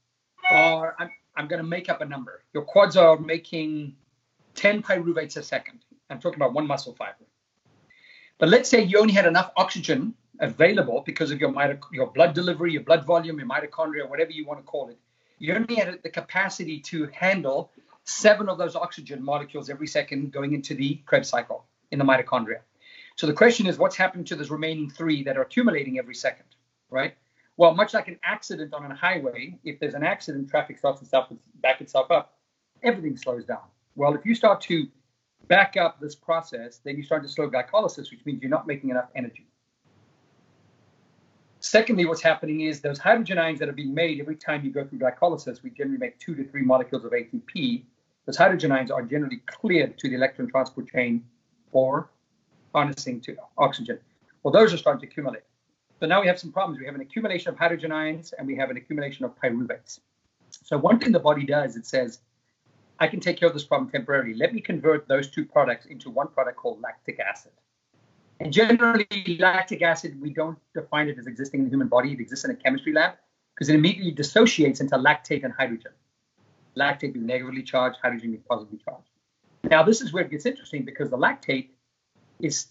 are, I'm, I'm going to make up a number. Your quads are making 10 pyruvates a second. I'm talking about one muscle fiber. But let's say you only had enough oxygen available because of your mitoc- your blood delivery, your blood volume, your mitochondria, whatever you want to call it. You only had the capacity to handle seven of those oxygen molecules every second going into the Krebs cycle in the mitochondria. So the question is, what's happening to those remaining three that are accumulating every second, right? Well, much like an accident on a highway, if there's an accident, traffic starts itself back itself up, everything slows down. Well, if you start to back up this process, then you start to slow glycolysis, which means you're not making enough energy. Secondly, what's happening is those hydrogen ions that are being made every time you go through glycolysis, we generally make two to three molecules of ATP. Those hydrogen ions are generally cleared to the electron transport chain for harnessing to oxygen. Well, those are starting to accumulate. So now we have some problems. We have an accumulation of hydrogen ions and we have an accumulation of pyruvates. So one thing the body does, it says, I can take care of this problem temporarily. Let me convert those two products into one product called lactic acid. And generally, lactic acid, we don't define it as existing in the human body. It exists in a chemistry lab because it immediately dissociates into lactate and hydrogen. Lactate being negatively charged, hydrogen being positively charged. Now, this is where it gets interesting because the lactate is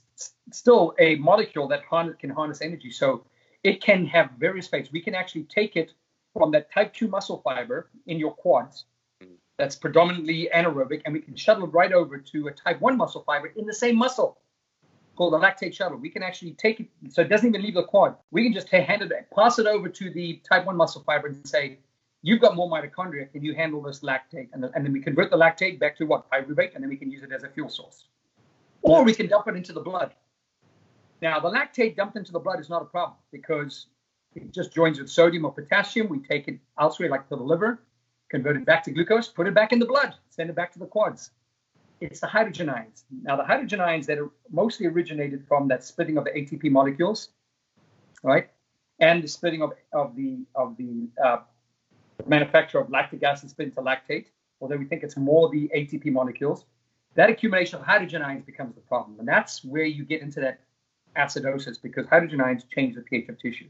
still a molecule that can harness energy. So it can have various fates. We can actually take it from that type 2 muscle fiber in your quads that's predominantly anaerobic, and we can shuttle it right over to a type 1 muscle fiber in the same muscle called the lactate shuttle. We can actually take it, so it doesn't even leave the quad. We can just hand it, pass it over to the type 1 muscle fiber and say, you've got more mitochondria, can you handle this lactate? And, and then we convert the lactate back to what? Pyruvate, and then we can use it as a fuel source. Or we can dump it into the blood. Now, the lactate dumped into the blood is not a problem because it just joins with sodium or potassium. We take it elsewhere, like to the liver, convert it back to glucose, put it back in the blood, send it back to the quads it's the hydrogen ions. Now, the hydrogen ions that are mostly originated from that splitting of the ATP molecules, right, and the splitting of, of the of the uh, manufacture of lactic acid split into lactate, although we think it's more the ATP molecules. That accumulation of hydrogen ions becomes the problem, and that's where you get into that acidosis because hydrogen ions change the pH of tissue.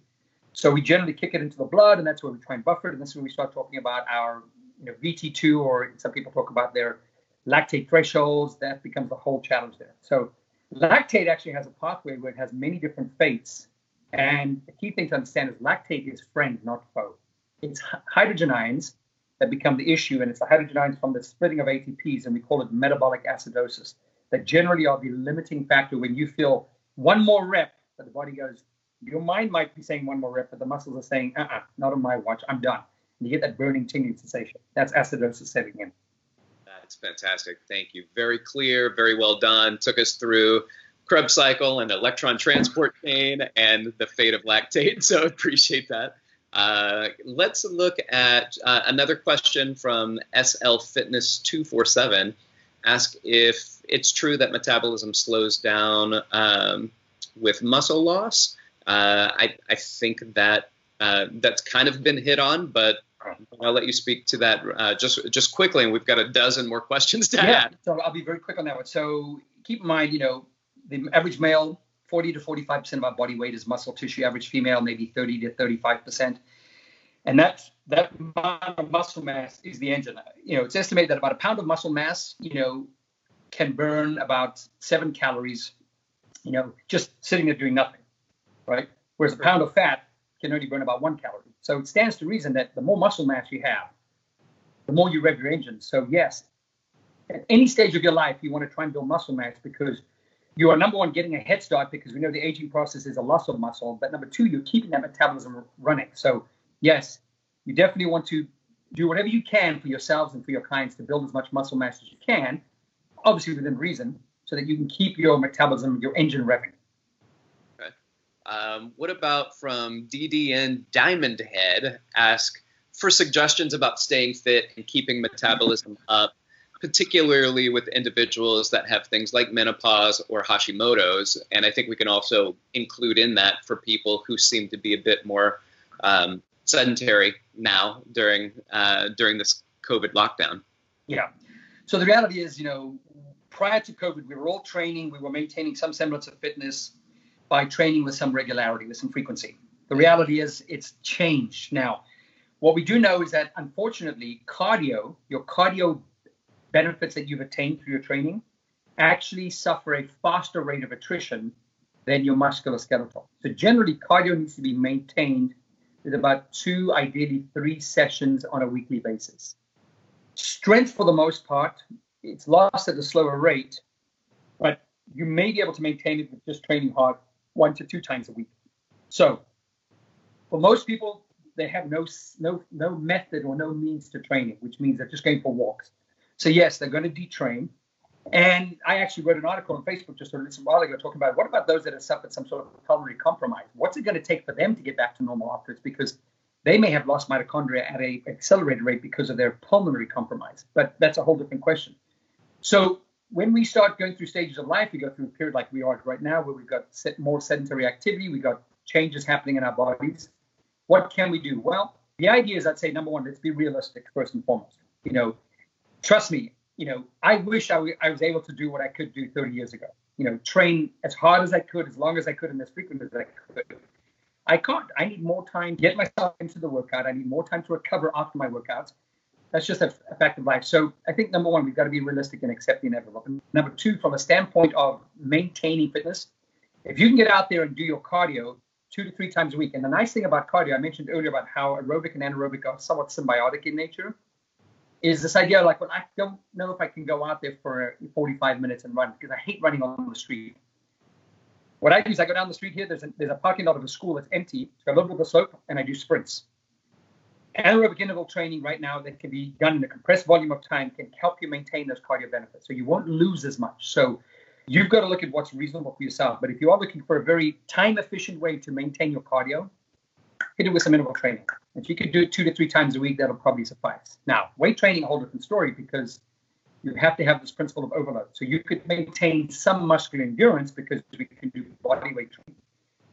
So we generally kick it into the blood, and that's where we try and buffer it. And this is where we start talking about our you know, VT2, or some people talk about their lactate thresholds, that becomes a whole challenge there. So lactate actually has a pathway where it has many different fates And the key thing to understand is lactate is friend, not foe. It's hydrogen ions that become the issue, and it's the hydrogen ions from the splitting of ATPs, and we call it metabolic acidosis, that generally are the limiting factor when you feel one more rep, but the body goes, your mind might be saying one more rep, but the muscles are saying, uh-uh, not on my watch, I'm done. And you get that burning, tingling sensation. That's acidosis setting in. That's fantastic. Thank you. Very clear, very well done. Took us through Krebs cycle and electron transport chain and the fate of lactate. So appreciate that. Uh, let's look at uh, another question from SL Fitness 247. Ask if it's true that metabolism slows down um, with muscle loss. Uh, I, I, think that uh, that's kind of been hit on, but I'll let you speak to that uh, just just quickly, and we've got a dozen more questions to yeah, add. So I'll be very quick on that one. So keep in mind, you know, the average male, 40 to 45 percent of our body weight is muscle tissue. Average female, maybe 30 to 35 percent. And that, that amount of muscle mass is the engine. You know, it's estimated that about a pound of muscle mass, you know, can burn about seven calories, you know, just sitting there doing nothing, right? Whereas a pound of fat can only burn about one calorie. So it stands to reason that the more muscle mass you have, the more you rev your engine. So yes, at any stage of your life, you want to try and build muscle mass because you are number one getting a head start because we know the aging process is a loss of muscle. But number two, you're keeping that metabolism running. So yes, you definitely want to do whatever you can for yourselves and for your clients to build as much muscle mass as you can, obviously within reason, so that you can keep your metabolism, your engine revving. Um, what about from DDN Diamond Head? Ask for suggestions about staying fit and keeping metabolism up, particularly with individuals that have things like menopause or Hashimoto's. And I think we can also include in that for people who seem to be a bit more um, sedentary now during uh, during this COVID lockdown. Yeah. So the reality is, you know, prior to COVID, we were all training, we were maintaining some semblance of fitness by training with some regularity, with some frequency. The reality is it's changed now. What we do know is that unfortunately, cardio, your cardio benefits that you've attained through your training, actually suffer a faster rate of attrition than your musculoskeletal. So generally, cardio needs to be maintained with about two, ideally three sessions on a weekly basis. Strength, for the most part, it's lost at a slower rate, but you may be able to maintain it with just training hard one to two times a week. So for most people, they have no no no method or no means to training, which means they're just going for walks. So yes, they're going to detrain. And I actually wrote an article on Facebook just a little while ago talking about what about those that have suffered some sort of pulmonary compromise? What's it going to take for them to get back to normal afterwards? Because they may have lost mitochondria at a accelerated rate because of their pulmonary compromise. But that's a whole different question. So when we start going through stages of life, we go through a period like we are right now, where we've got more sedentary activity, we've got changes happening in our bodies. What can we do? Well, the idea is, I'd say, number one, let's be realistic first and foremost. You know, trust me. You know, I wish I, w- I was able to do what I could do 30 years ago. You know, train as hard as I could, as long as I could, and as frequent as I could. I can't. I need more time to get myself into the workout. I need more time to recover after my workouts that's just a, a, fact of life. So I think number one, we've got to be realistic and accept the inevitable. Number two, from a standpoint of maintaining fitness, if you can get out there and do your cardio two to three times a week, and the nice thing about cardio, I mentioned earlier about how aerobic and anaerobic are somewhat symbiotic in nature, is this idea like, well, I don't know if I can go out there for 45 minutes and run because I hate running on the street. What I do is I go down the street here. There's a, there's a parking lot of a school that's empty. It's got a little bit of a slope, and I do sprints anaerobic interval training right now that can be done in a compressed volume of time can help you maintain those cardio benefits. So you won't lose as much. So you've got to look at what's reasonable for yourself. But if you are looking for a very time efficient way to maintain your cardio, hit it with some interval training. If you could do it two to three times a week, that'll probably suffice. Now, weight training, a whole different story because you have to have this principle of overload. So you could maintain some muscular endurance because we can do body weight training.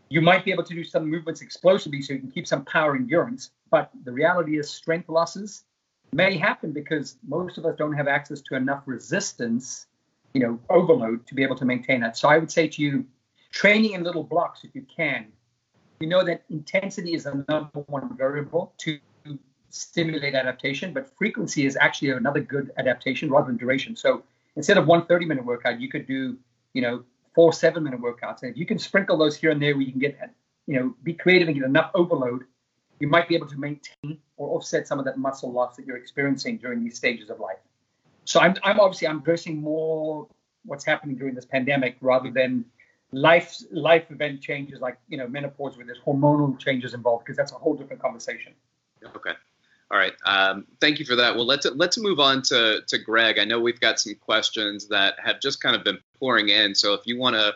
You might be able to do some movements explosively so you can keep some power endurance, but the reality is strength losses may happen because most of us don't have access to enough resistance, you know, overload to be able to maintain that. So I would say to you, training in little blocks if you can. We know that intensity is the number one variable to stimulate adaptation, but frequency is actually another good adaptation rather than duration. So instead of one 30 minute workout, you could do, you know, four seven minute workouts. And if you can sprinkle those here and there where you can get you know, be creative and get enough overload, you might be able to maintain or offset some of that muscle loss that you're experiencing during these stages of life. So I'm, I'm obviously I'm addressing more what's happening during this pandemic rather than life life event changes like you know menopause where there's hormonal changes involved because that's a whole different conversation. Okay. All right. Um, thank you for that. Well, let's let's move on to to Greg. I know we've got some questions that have just kind of been pouring in. So if you want to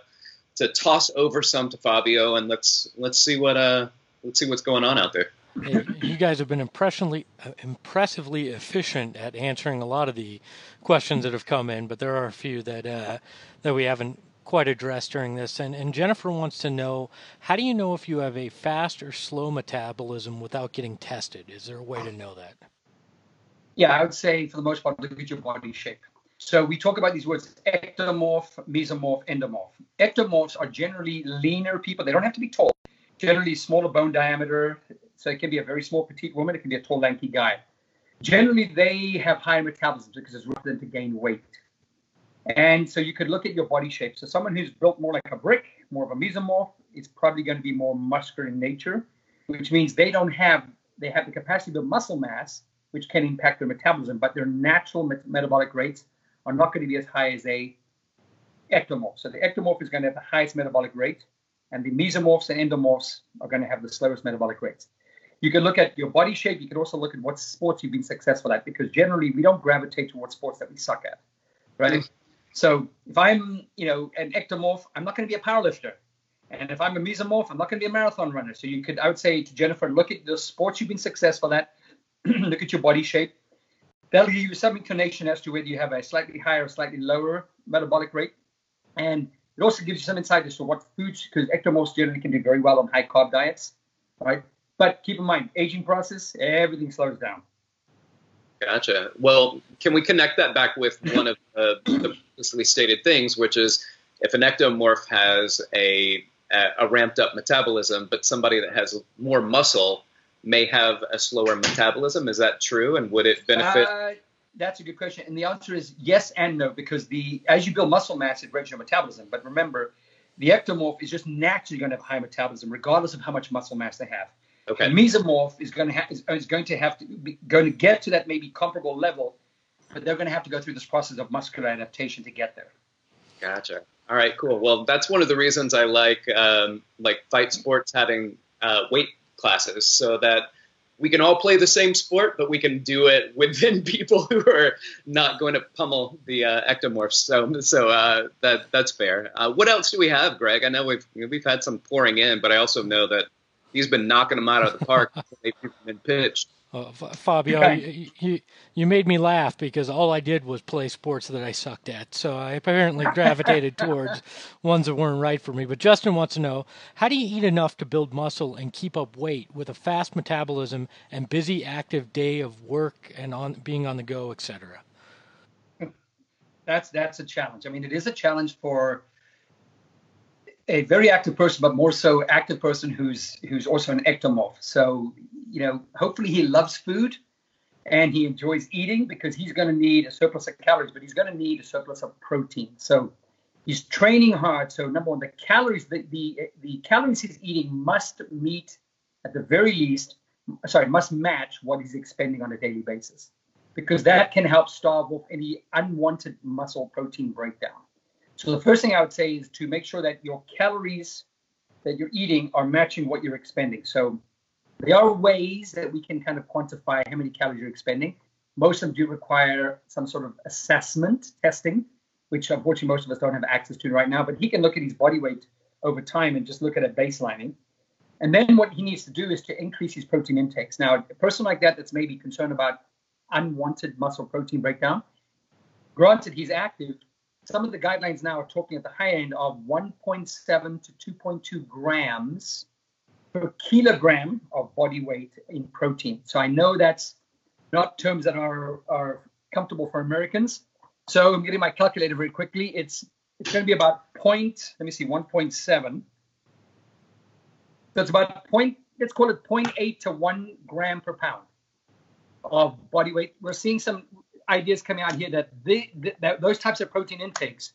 to toss over some to Fabio and let's let's see what uh let's see what's going on out there. you guys have been impressively impressively efficient at answering a lot of the questions that have come in, but there are a few that uh, that we haven't quite addressed during this. And, and Jennifer wants to know how do you know if you have a fast or slow metabolism without getting tested? Is there a way to know that? Yeah, I would say for the most part, look at your body shape. So we talk about these words ectomorph, mesomorph, endomorph. Ectomorphs are generally leaner people. They don't have to be tall. Generally smaller bone diameter. So it can be a very small petite woman. It can be a tall lanky guy. Generally, they have higher metabolism because it's rather than to gain weight. And so you could look at your body shape. So someone who's built more like a brick, more of a mesomorph, is probably going to be more muscular in nature, which means they don't have they have the capacity to build muscle mass, which can impact their metabolism, but their natural met- metabolic rates are not going to be as high as a ectomorph. So the ectomorph is going to have the highest metabolic rate, and the mesomorphs and endomorphs are going to have the slowest metabolic rates. You can look at your body shape. You can also look at what sports you've been successful at, because generally we don't gravitate towards sports that we suck at, right? Mm-hmm. So if I'm, you know, an ectomorph, I'm not going to be a powerlifter. And if I'm a mesomorph, I'm not going to be a marathon runner. So you could, I would say to Jennifer, look at the sports you've been successful at, look at your body shape. That'll give you some inclination as to whether you have a slightly higher or slightly lower metabolic rate. And it also gives you some insight as to what foods, because ectomorphs generally can do very well on high carb diets, right? But keep in mind, aging process, everything slows down. Gotcha. Well, can we connect that back with one of the, the explicitly stated things, which is if an ectomorph has a, a ramped up metabolism, but somebody that has more muscle may have a slower metabolism. Is that true? And would it benefit? Uh, that's a good question. And the answer is yes and no, because the as you build muscle mass, it raises your metabolism. But remember, the ectomorph is just naturally going to have high metabolism, regardless of how much muscle mass they have. Okay. Mesomorph is going to have is, is going to have to be, going to get to that maybe comparable level, but they're going to have to go through this process of muscular adaptation to get there. Gotcha. All right, cool. Well, that's one of the reasons I like um, like fight sports having uh, weight classes, so that we can all play the same sport, but we can do it within people who are not going to pummel the uh, ectomorphs. So, so uh, that that's fair. Uh, what else do we have, Greg? I know we've we've had some pouring in, but I also know that he's been knocking them out of the park they've been pitched. Uh, Fabio, you, you, you made me laugh because all I did was play sports that I sucked at. So I apparently gravitated towards ones that weren't right for me. But Justin wants to know how do you eat enough to build muscle and keep up weight with a fast metabolism and busy, active day of work and on being on the go, etc. That's that's a challenge. I mean, it is a challenge for a very active person, but more so active person who's who's also an ectomorph. So you know, hopefully he loves food and he enjoys eating because he's going to need a surplus of calories, but he's going to need a surplus of protein. So he's training hard. So number one, the calories, the the, the calories he's eating must meet at the very least, sorry, must match what he's expending on a daily basis, because that can help starve off any unwanted muscle protein breakdown. So the first thing I would say is to make sure that your calories that you're eating are matching what you're expending. So there are ways that we can kind of quantify how many calories you're expending. Most of them do require some sort of assessment testing, which unfortunately most of us don't have access to right now. But he can look at his body weight over time and just look at a baselining. And then what he needs to do is to increase his protein intakes. Now, a person like that that's maybe concerned about unwanted muscle protein breakdown, granted he's active, some of the guidelines now are talking at the high end of 1.7 to 2.2 grams per kilogram of body weight in protein. So I know that's not terms that are, are comfortable for Americans. So I'm getting my calculator very quickly. It's it's going to be about point. Let me see, 1.7. So it's about point. Let's call it 0.8 to 1 gram per pound of body weight. We're seeing some ideas coming out here that, they, that those types of protein intakes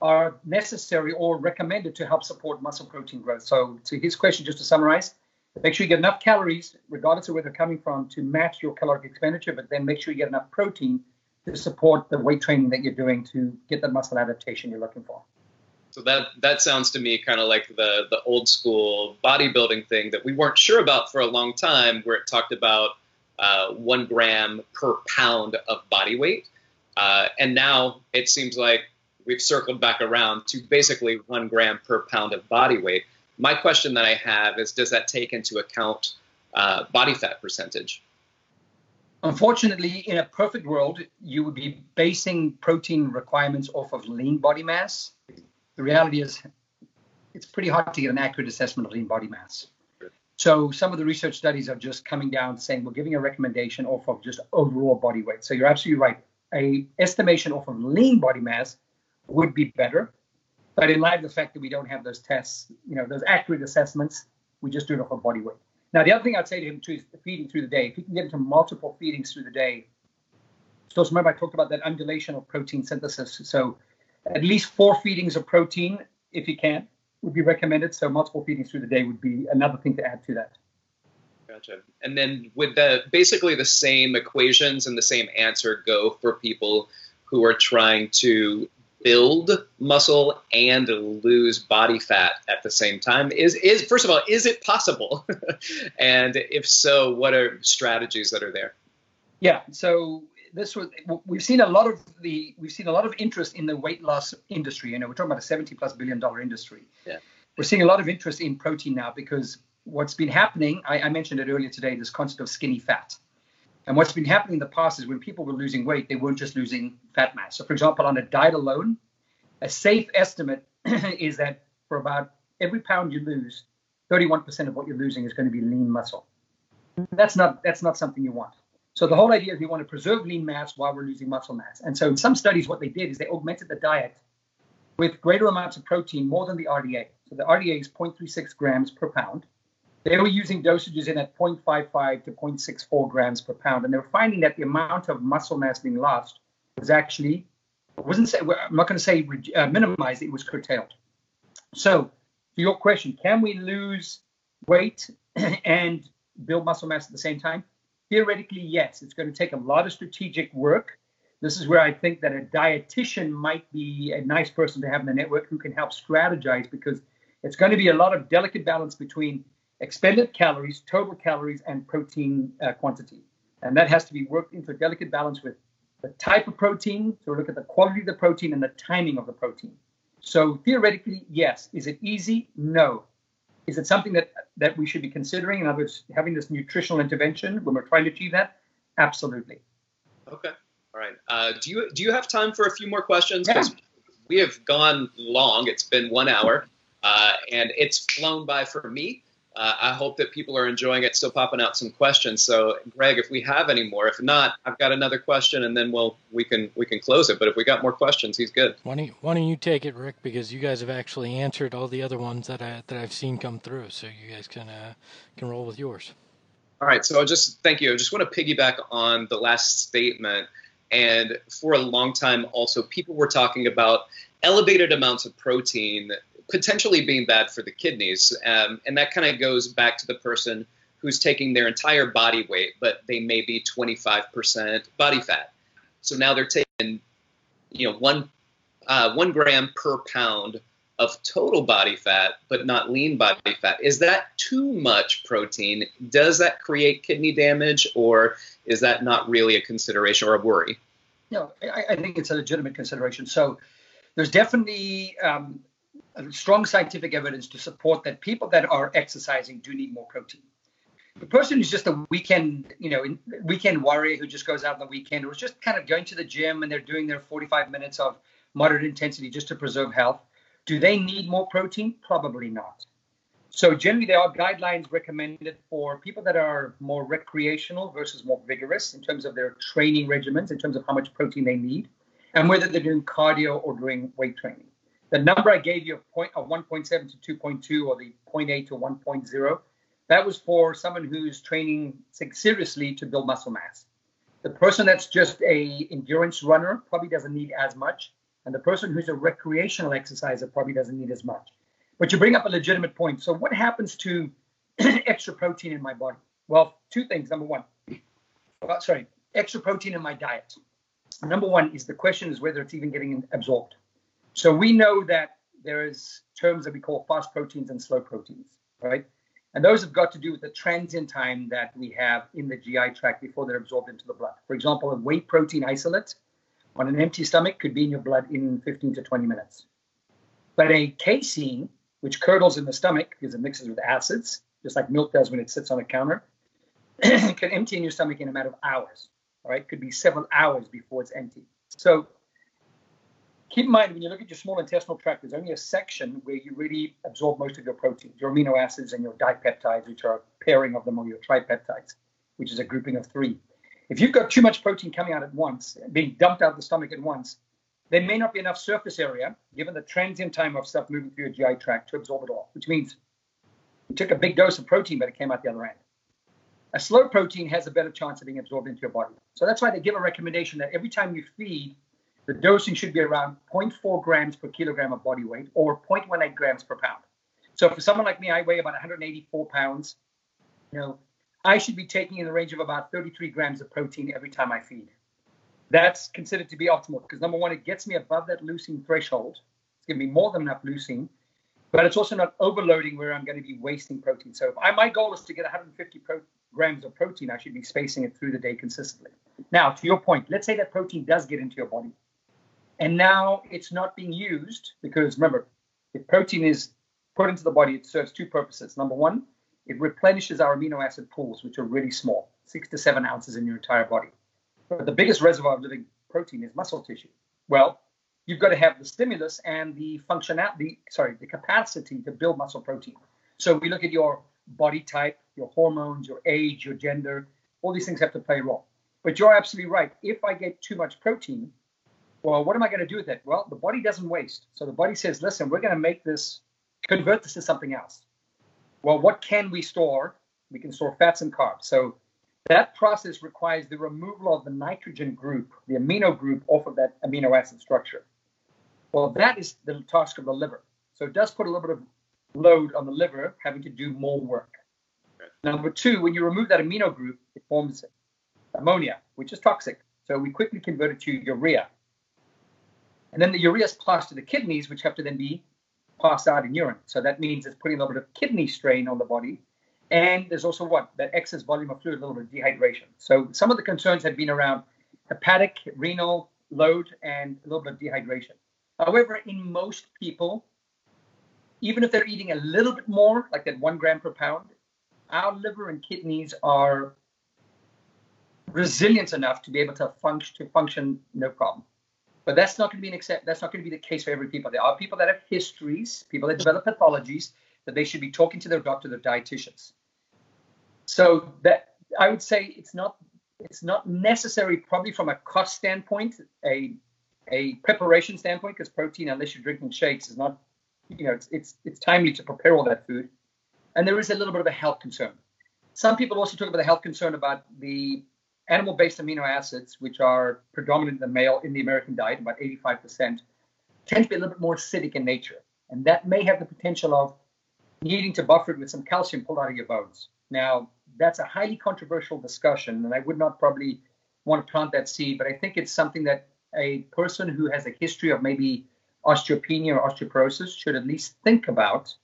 are necessary or recommended to help support muscle protein growth. So, to his question, just to summarize, make sure you get enough calories, regardless of where they're coming from, to match your caloric expenditure, but then make sure you get enough protein to support the weight training that you're doing to get the muscle adaptation you're looking for. So that that sounds to me kind of like the the old school bodybuilding thing that we weren't sure about for a long time, where it talked about uh, one gram per pound of body weight, uh, and now it seems like we've circled back around to basically one gram per pound of body weight. My question that I have is, does that take into account uh, body fat percentage? Unfortunately, in a perfect world, you would be basing protein requirements off of lean body mass the reality is it's pretty hard to get an accurate assessment of lean body mass. So some of the research studies are just coming down saying we're giving a recommendation off of just overall body weight. So you're absolutely right. A estimation off of lean body mass would be better. But in light of the fact that we don't have those tests, you know, those accurate assessments, we just do it off of body weight. Now, the other thing I'd say to him too is feeding through the day. If you can get into multiple feedings through the day, so remember I talked about that undulation of protein synthesis. So at least four feedings of protein, if you can, would be recommended. So multiple feedings through the day would be another thing to add to that. Gotcha. And then would the basically the same equations and the same answer go for people who are trying to build muscle and lose body fat at the same time? Is is first of all, is it possible? and if so, what are strategies that are there? Yeah. So this was we've seen a lot of the we've seen a lot of interest in the weight loss industry. You know, we're talking about a 70 plus billion dollar industry. Yeah. We're seeing a lot of interest in protein now because what's been happening, I, I mentioned it earlier today, this concept of skinny fat. And what's been happening in the past is when people were losing weight, they weren't just losing fat mass. So, for example, on a diet alone, a safe estimate is that for about every pound you lose, 31% of what you're losing is going to be lean muscle. That's not that's not something you want. So the whole idea is we want to preserve lean mass while we're losing muscle mass. And so in some studies, what they did is they augmented the diet with greater amounts of protein, more than the RDA. So the RDA is 0.36 grams per pound. They were using dosages in at 0.55 to 0.64 grams per pound, and they were finding that the amount of muscle mass being lost was actually wasn't say, I'm not going to say uh, minimized, it was curtailed. So, to your question, can we lose weight and build muscle mass at the same time? Theoretically, yes, it's going to take a lot of strategic work. This is where I think that a dietitian might be a nice person to have in the network who can help strategize because it's going to be a lot of delicate balance between expended calories, total calories, and protein uh, quantity. And that has to be worked into a delicate balance with the type of protein, so look at the quality of the protein and the timing of the protein. So theoretically, yes. Is it easy? No. Is it something that that we should be considering? In other words, having this nutritional intervention when we're trying to achieve that? Absolutely. Okay. All right. Uh, do you do you have time for a few more questions? Because yeah. we have gone long. It's been one hour, uh, and it's flown by for me uh, I hope that people are enjoying it. Still popping out some questions. So, Greg, if we have any more, if not, I've got another question, and then we'll we can we can close it. But if we got more questions, he's good. Why don't you, why don't you take it, Rick? Because you guys have actually answered all the other ones that I that I've seen come through. So you guys can uh, can roll with yours. All right. So I just thank you. I just want to piggyback on the last statement. And for a long time, also people were talking about elevated amounts of protein potentially being bad for the kidneys. Um, and that kind of goes back to the person who's taking their entire body weight, but they may be 25% body fat. So now they're taking, you know, one uh, one gram per pound of total body fat, but not lean body fat. Is that too much protein? Does that create kidney damage, or is that not really a consideration or a worry? No, I, I think it's a legitimate consideration. So there's definitely um, Uh, strong scientific evidence to support that people that are exercising do need more protein. The person who's just a weekend, you know, weekend warrior who just goes out on the weekend, or is just kind of going to the gym and they're doing their 45 minutes of moderate intensity just to preserve health, do they need more protein? Probably not. So generally, there are guidelines recommended for people that are more recreational versus more vigorous in terms of their training regimens, in terms of how much protein they need, and whether they're doing cardio or doing weight training. The number I gave you of, point, of 1.7 to 2.2 or the 0.8 to 1.0, that was for someone who's training seriously to build muscle mass. The person that's just a endurance runner probably doesn't need as much. And the person who's a recreational exerciser probably doesn't need as much. But you bring up a legitimate point. So, what happens to extra protein in my body? Well, two things. Number one, uh, sorry, extra protein in my diet. Number one is the question is whether it's even getting absorbed. So we know that there is terms that we call fast proteins and slow proteins, right? And those have got to do with the transient time that we have in the GI tract before they're absorbed into the blood. For example, a whey protein isolate on an empty stomach could be in your blood in 15 to 20 minutes. But a casein, which curdles in the stomach because it mixes with acids, just like milk does when it sits on a counter, can empty in your stomach in a matter of hours. All right, could be several hours before it's empty. So keep in mind when you look at your small intestinal tract, there's only a section where you really absorb most of your proteins, your amino acids and your dipeptides, which are a pairing of them, or your tripeptides, which is a grouping of three. If you've got too much protein coming out at once, being dumped out of the stomach at once, there may not be enough surface area, given the transient time of stuff moving through your GI tract, to absorb it all, which means you took a big dose of protein, but it came out the other end. A slow protein has a better chance of being absorbed into your body. So that's why they give a recommendation that every time you feed, the dosing should be around 0.4 grams per kilogram of body weight or 0.18 grams per pound. So for someone like me, I weigh about 184 pounds. You know, I should be taking in the range of about 33 grams of protein every time I feed. That's considered to be optimal because number one, it gets me above that leucine threshold. It's going to be more than enough leucine, but it's also not overloading where I'm going to be wasting protein. So I, my goal is to get 150 pro, grams of protein, I should be spacing it through the day consistently. Now, to your point, let's say that protein does get into your body, and now it's not being used because remember, if protein is put into the body, it serves two purposes. Number one, it replenishes our amino acid pools, which are really small, six to seven ounces in your entire body. But the biggest reservoir of living protein is muscle tissue. Well, you've got to have the stimulus and the functionality, sorry, the capacity to build muscle protein. So we look at your body type, your hormones, your age, your gender, all these things have to play a role. But you're absolutely right. If I get too much protein, well, what am I going to do with it? Well, the body doesn't waste. So the body says, listen, we're going to make this, convert this to something else. Well, what can we store? We can store fats and carbs. So that process requires the removal of the nitrogen group, the amino group, off of that amino acid structure. Well, that is the task of the liver. So it does put a little bit of load on the liver, having to do more work. Number two, when you remove that amino group, it forms ammonia, which is toxic. So we quickly convert it to urea. And then the urea is passed to the kidneys, which have to then be passed out in urine. So that means it's putting a little bit of kidney strain on the body. And there's also what? That excess volume of fluid, a little bit of dehydration. So some of the concerns have been around hepatic, renal load, and a little bit of dehydration. However, in most people, even if they're eating a little bit more, like that one gram per pound, our liver and kidneys are resilient enough to be able to function to function no problem. But that's not going to be an accept. That's not going to be the case for every people. There are people that have histories, people that develop pathologies that they should be talking to their doctor, their dietitians. So that I would say it's not it's not necessary probably from a cost standpoint, a a preparation standpoint, because protein, unless you're drinking shakes, is not you know it's it's it's timely to prepare all that food and there is a little bit of a health concern. Some people also talk about the health concern about the animal-based amino acids, which are predominant in the male in the American diet, about 85%, tend to be a little bit more acidic in nature, and that may have the potential of needing to buffer it with some calcium pulled out of your bones. Now, that's a highly controversial discussion, and I would not probably want to plant that seed, but I think it's something that a person who has a history of maybe osteopenia or osteoporosis should at least think about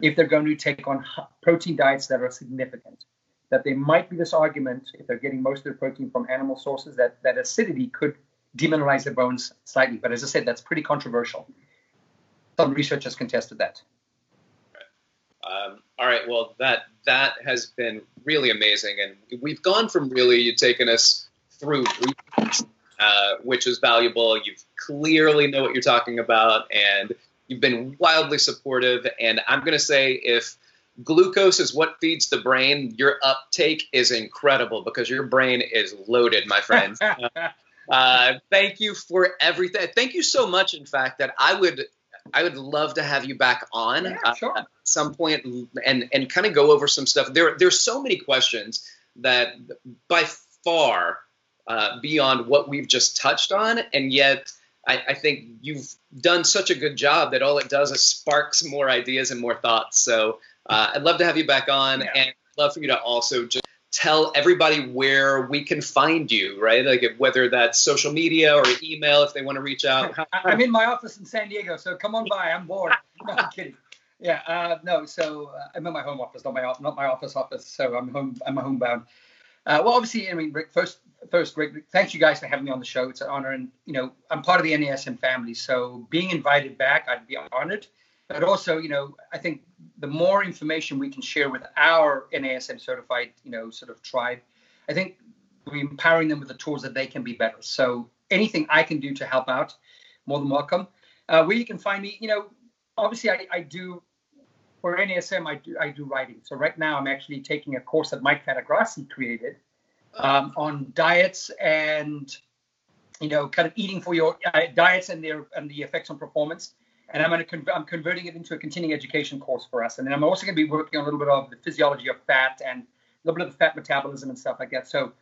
if they're going to take on protein diets that are significant. That there might be this argument, if they're getting most of their protein from animal sources, that, that acidity could demineralize their bones slightly. But as I said, that's pretty controversial. Some research has contested that. Um, all right. Well, that that has been really amazing, and we've gone from really you taking us through, uh, which is valuable. You clearly know what you're talking about, and You've been wildly supportive, and I'm going to say if glucose is what feeds the brain, your uptake is incredible because your brain is loaded, my friends. uh, thank you for everything. Thank you so much, in fact, that I would I would love to have you back on yeah, sure. uh, at some point and and kind of go over some stuff. There there's so many questions that by far uh, beyond what we've just touched on, and yet I, I, think you've done such a good job that all it does is sparks more ideas and more thoughts. So uh, I'd love to have you back on, yeah. and I'd love for you to also just tell everybody where we can find you, right? Like whether that's social media or email if they want to reach out. I'm in my office in San Diego, so come on by. I'm bored. No, I'm kidding. Yeah, uh, no. So uh, I'm in my home office, not my not my office office. So I'm home. I'm homebound. Uh, well, obviously, I mean, Rick. First, first, Rick. Thanks you guys for having me on the show. It's an honor, and you know, I'm part of the NASM family. So being invited back, I'd be honored. But also, you know, I think the more information we can share with our NASM certified, you know, sort of tribe, I think we're empowering them with the tools that they can be better. So anything I can do to help out, more than welcome. Uh, where you can find me, you know, obviously I, I do for NASM I do I do writing. So right now I'm actually taking a course that Mike Fantigrassi created um, on diets and you know kind of eating for your uh, diets and their and the effects on performance and I'm going to con- I'm converting it into a continuing education course for us. And then I'm also going to be working on a little bit of the physiology of fat and a little bit of the fat metabolism and stuff like that. So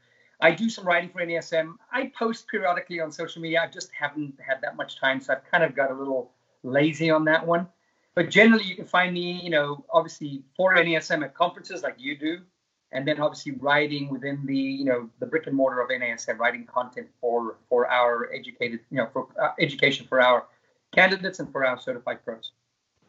I do some writing for NASM. I post periodically on social media. I just haven't had that much time, so I've kind of got a little lazy on that one. But generally, you can find me, you know, obviously for NASM at conferences like you do, and then obviously writing within the, you know, the brick and mortar of NASM, writing content for for our educated, you know, for uh, education for our candidates and for our certified pros.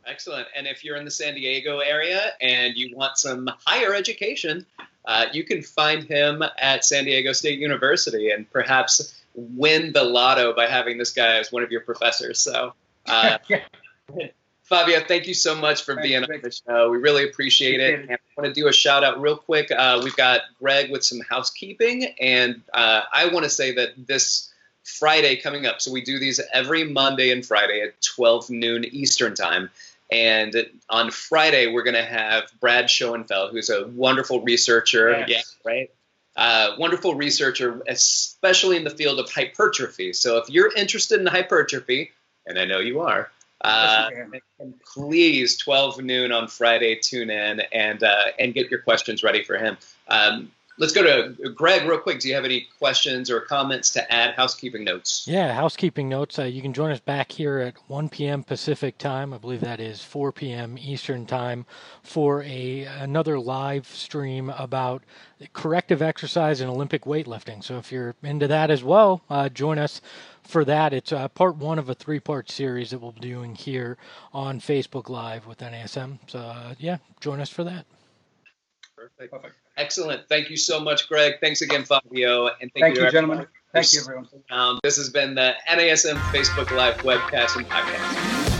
Excellent. And if you're in the San Diego area and you want some higher education, uh, you can find him at San Diego State University and perhaps win the lotto by having this guy as one of your professors. So, uh, Fabio, thank you so much for being on the show. We really appreciate it. And I want to do a shout out real quick. Uh, we've got Greg with some housekeeping, and uh, I want to say that this Friday coming up. So we do these every Monday and Friday at 12 noon Eastern time. And on Friday, we're going to have Brad Schoenfeld, who's a wonderful researcher. Yes. Yeah, right? Uh, wonderful researcher, especially in the field of hypertrophy. So if you're interested in hypertrophy, and I know you are, uh, please 12 noon on Friday, tune in and uh, and get your questions ready for him. Um, let's go to Greg real quick. Do you have any questions or comments to add? Housekeeping notes. Yeah, housekeeping notes. Uh, you can join us back here at 1 p.m. Pacific time. I believe that is 4 p.m. Eastern time for a another live stream about corrective exercise and Olympic weightlifting. So if you're into that as well, uh, join us for that. It's uh, part one of a three-part series that we'll be doing here on Facebook Live with NASM. So uh, yeah, join us for that. Perfect. Perfect. Excellent. Thank you so much, Greg. Thanks again, Fabio. And thank, thank you, you gentlemen. Thank you, everyone. Um, this has been the NASM Facebook Live webcast and podcast.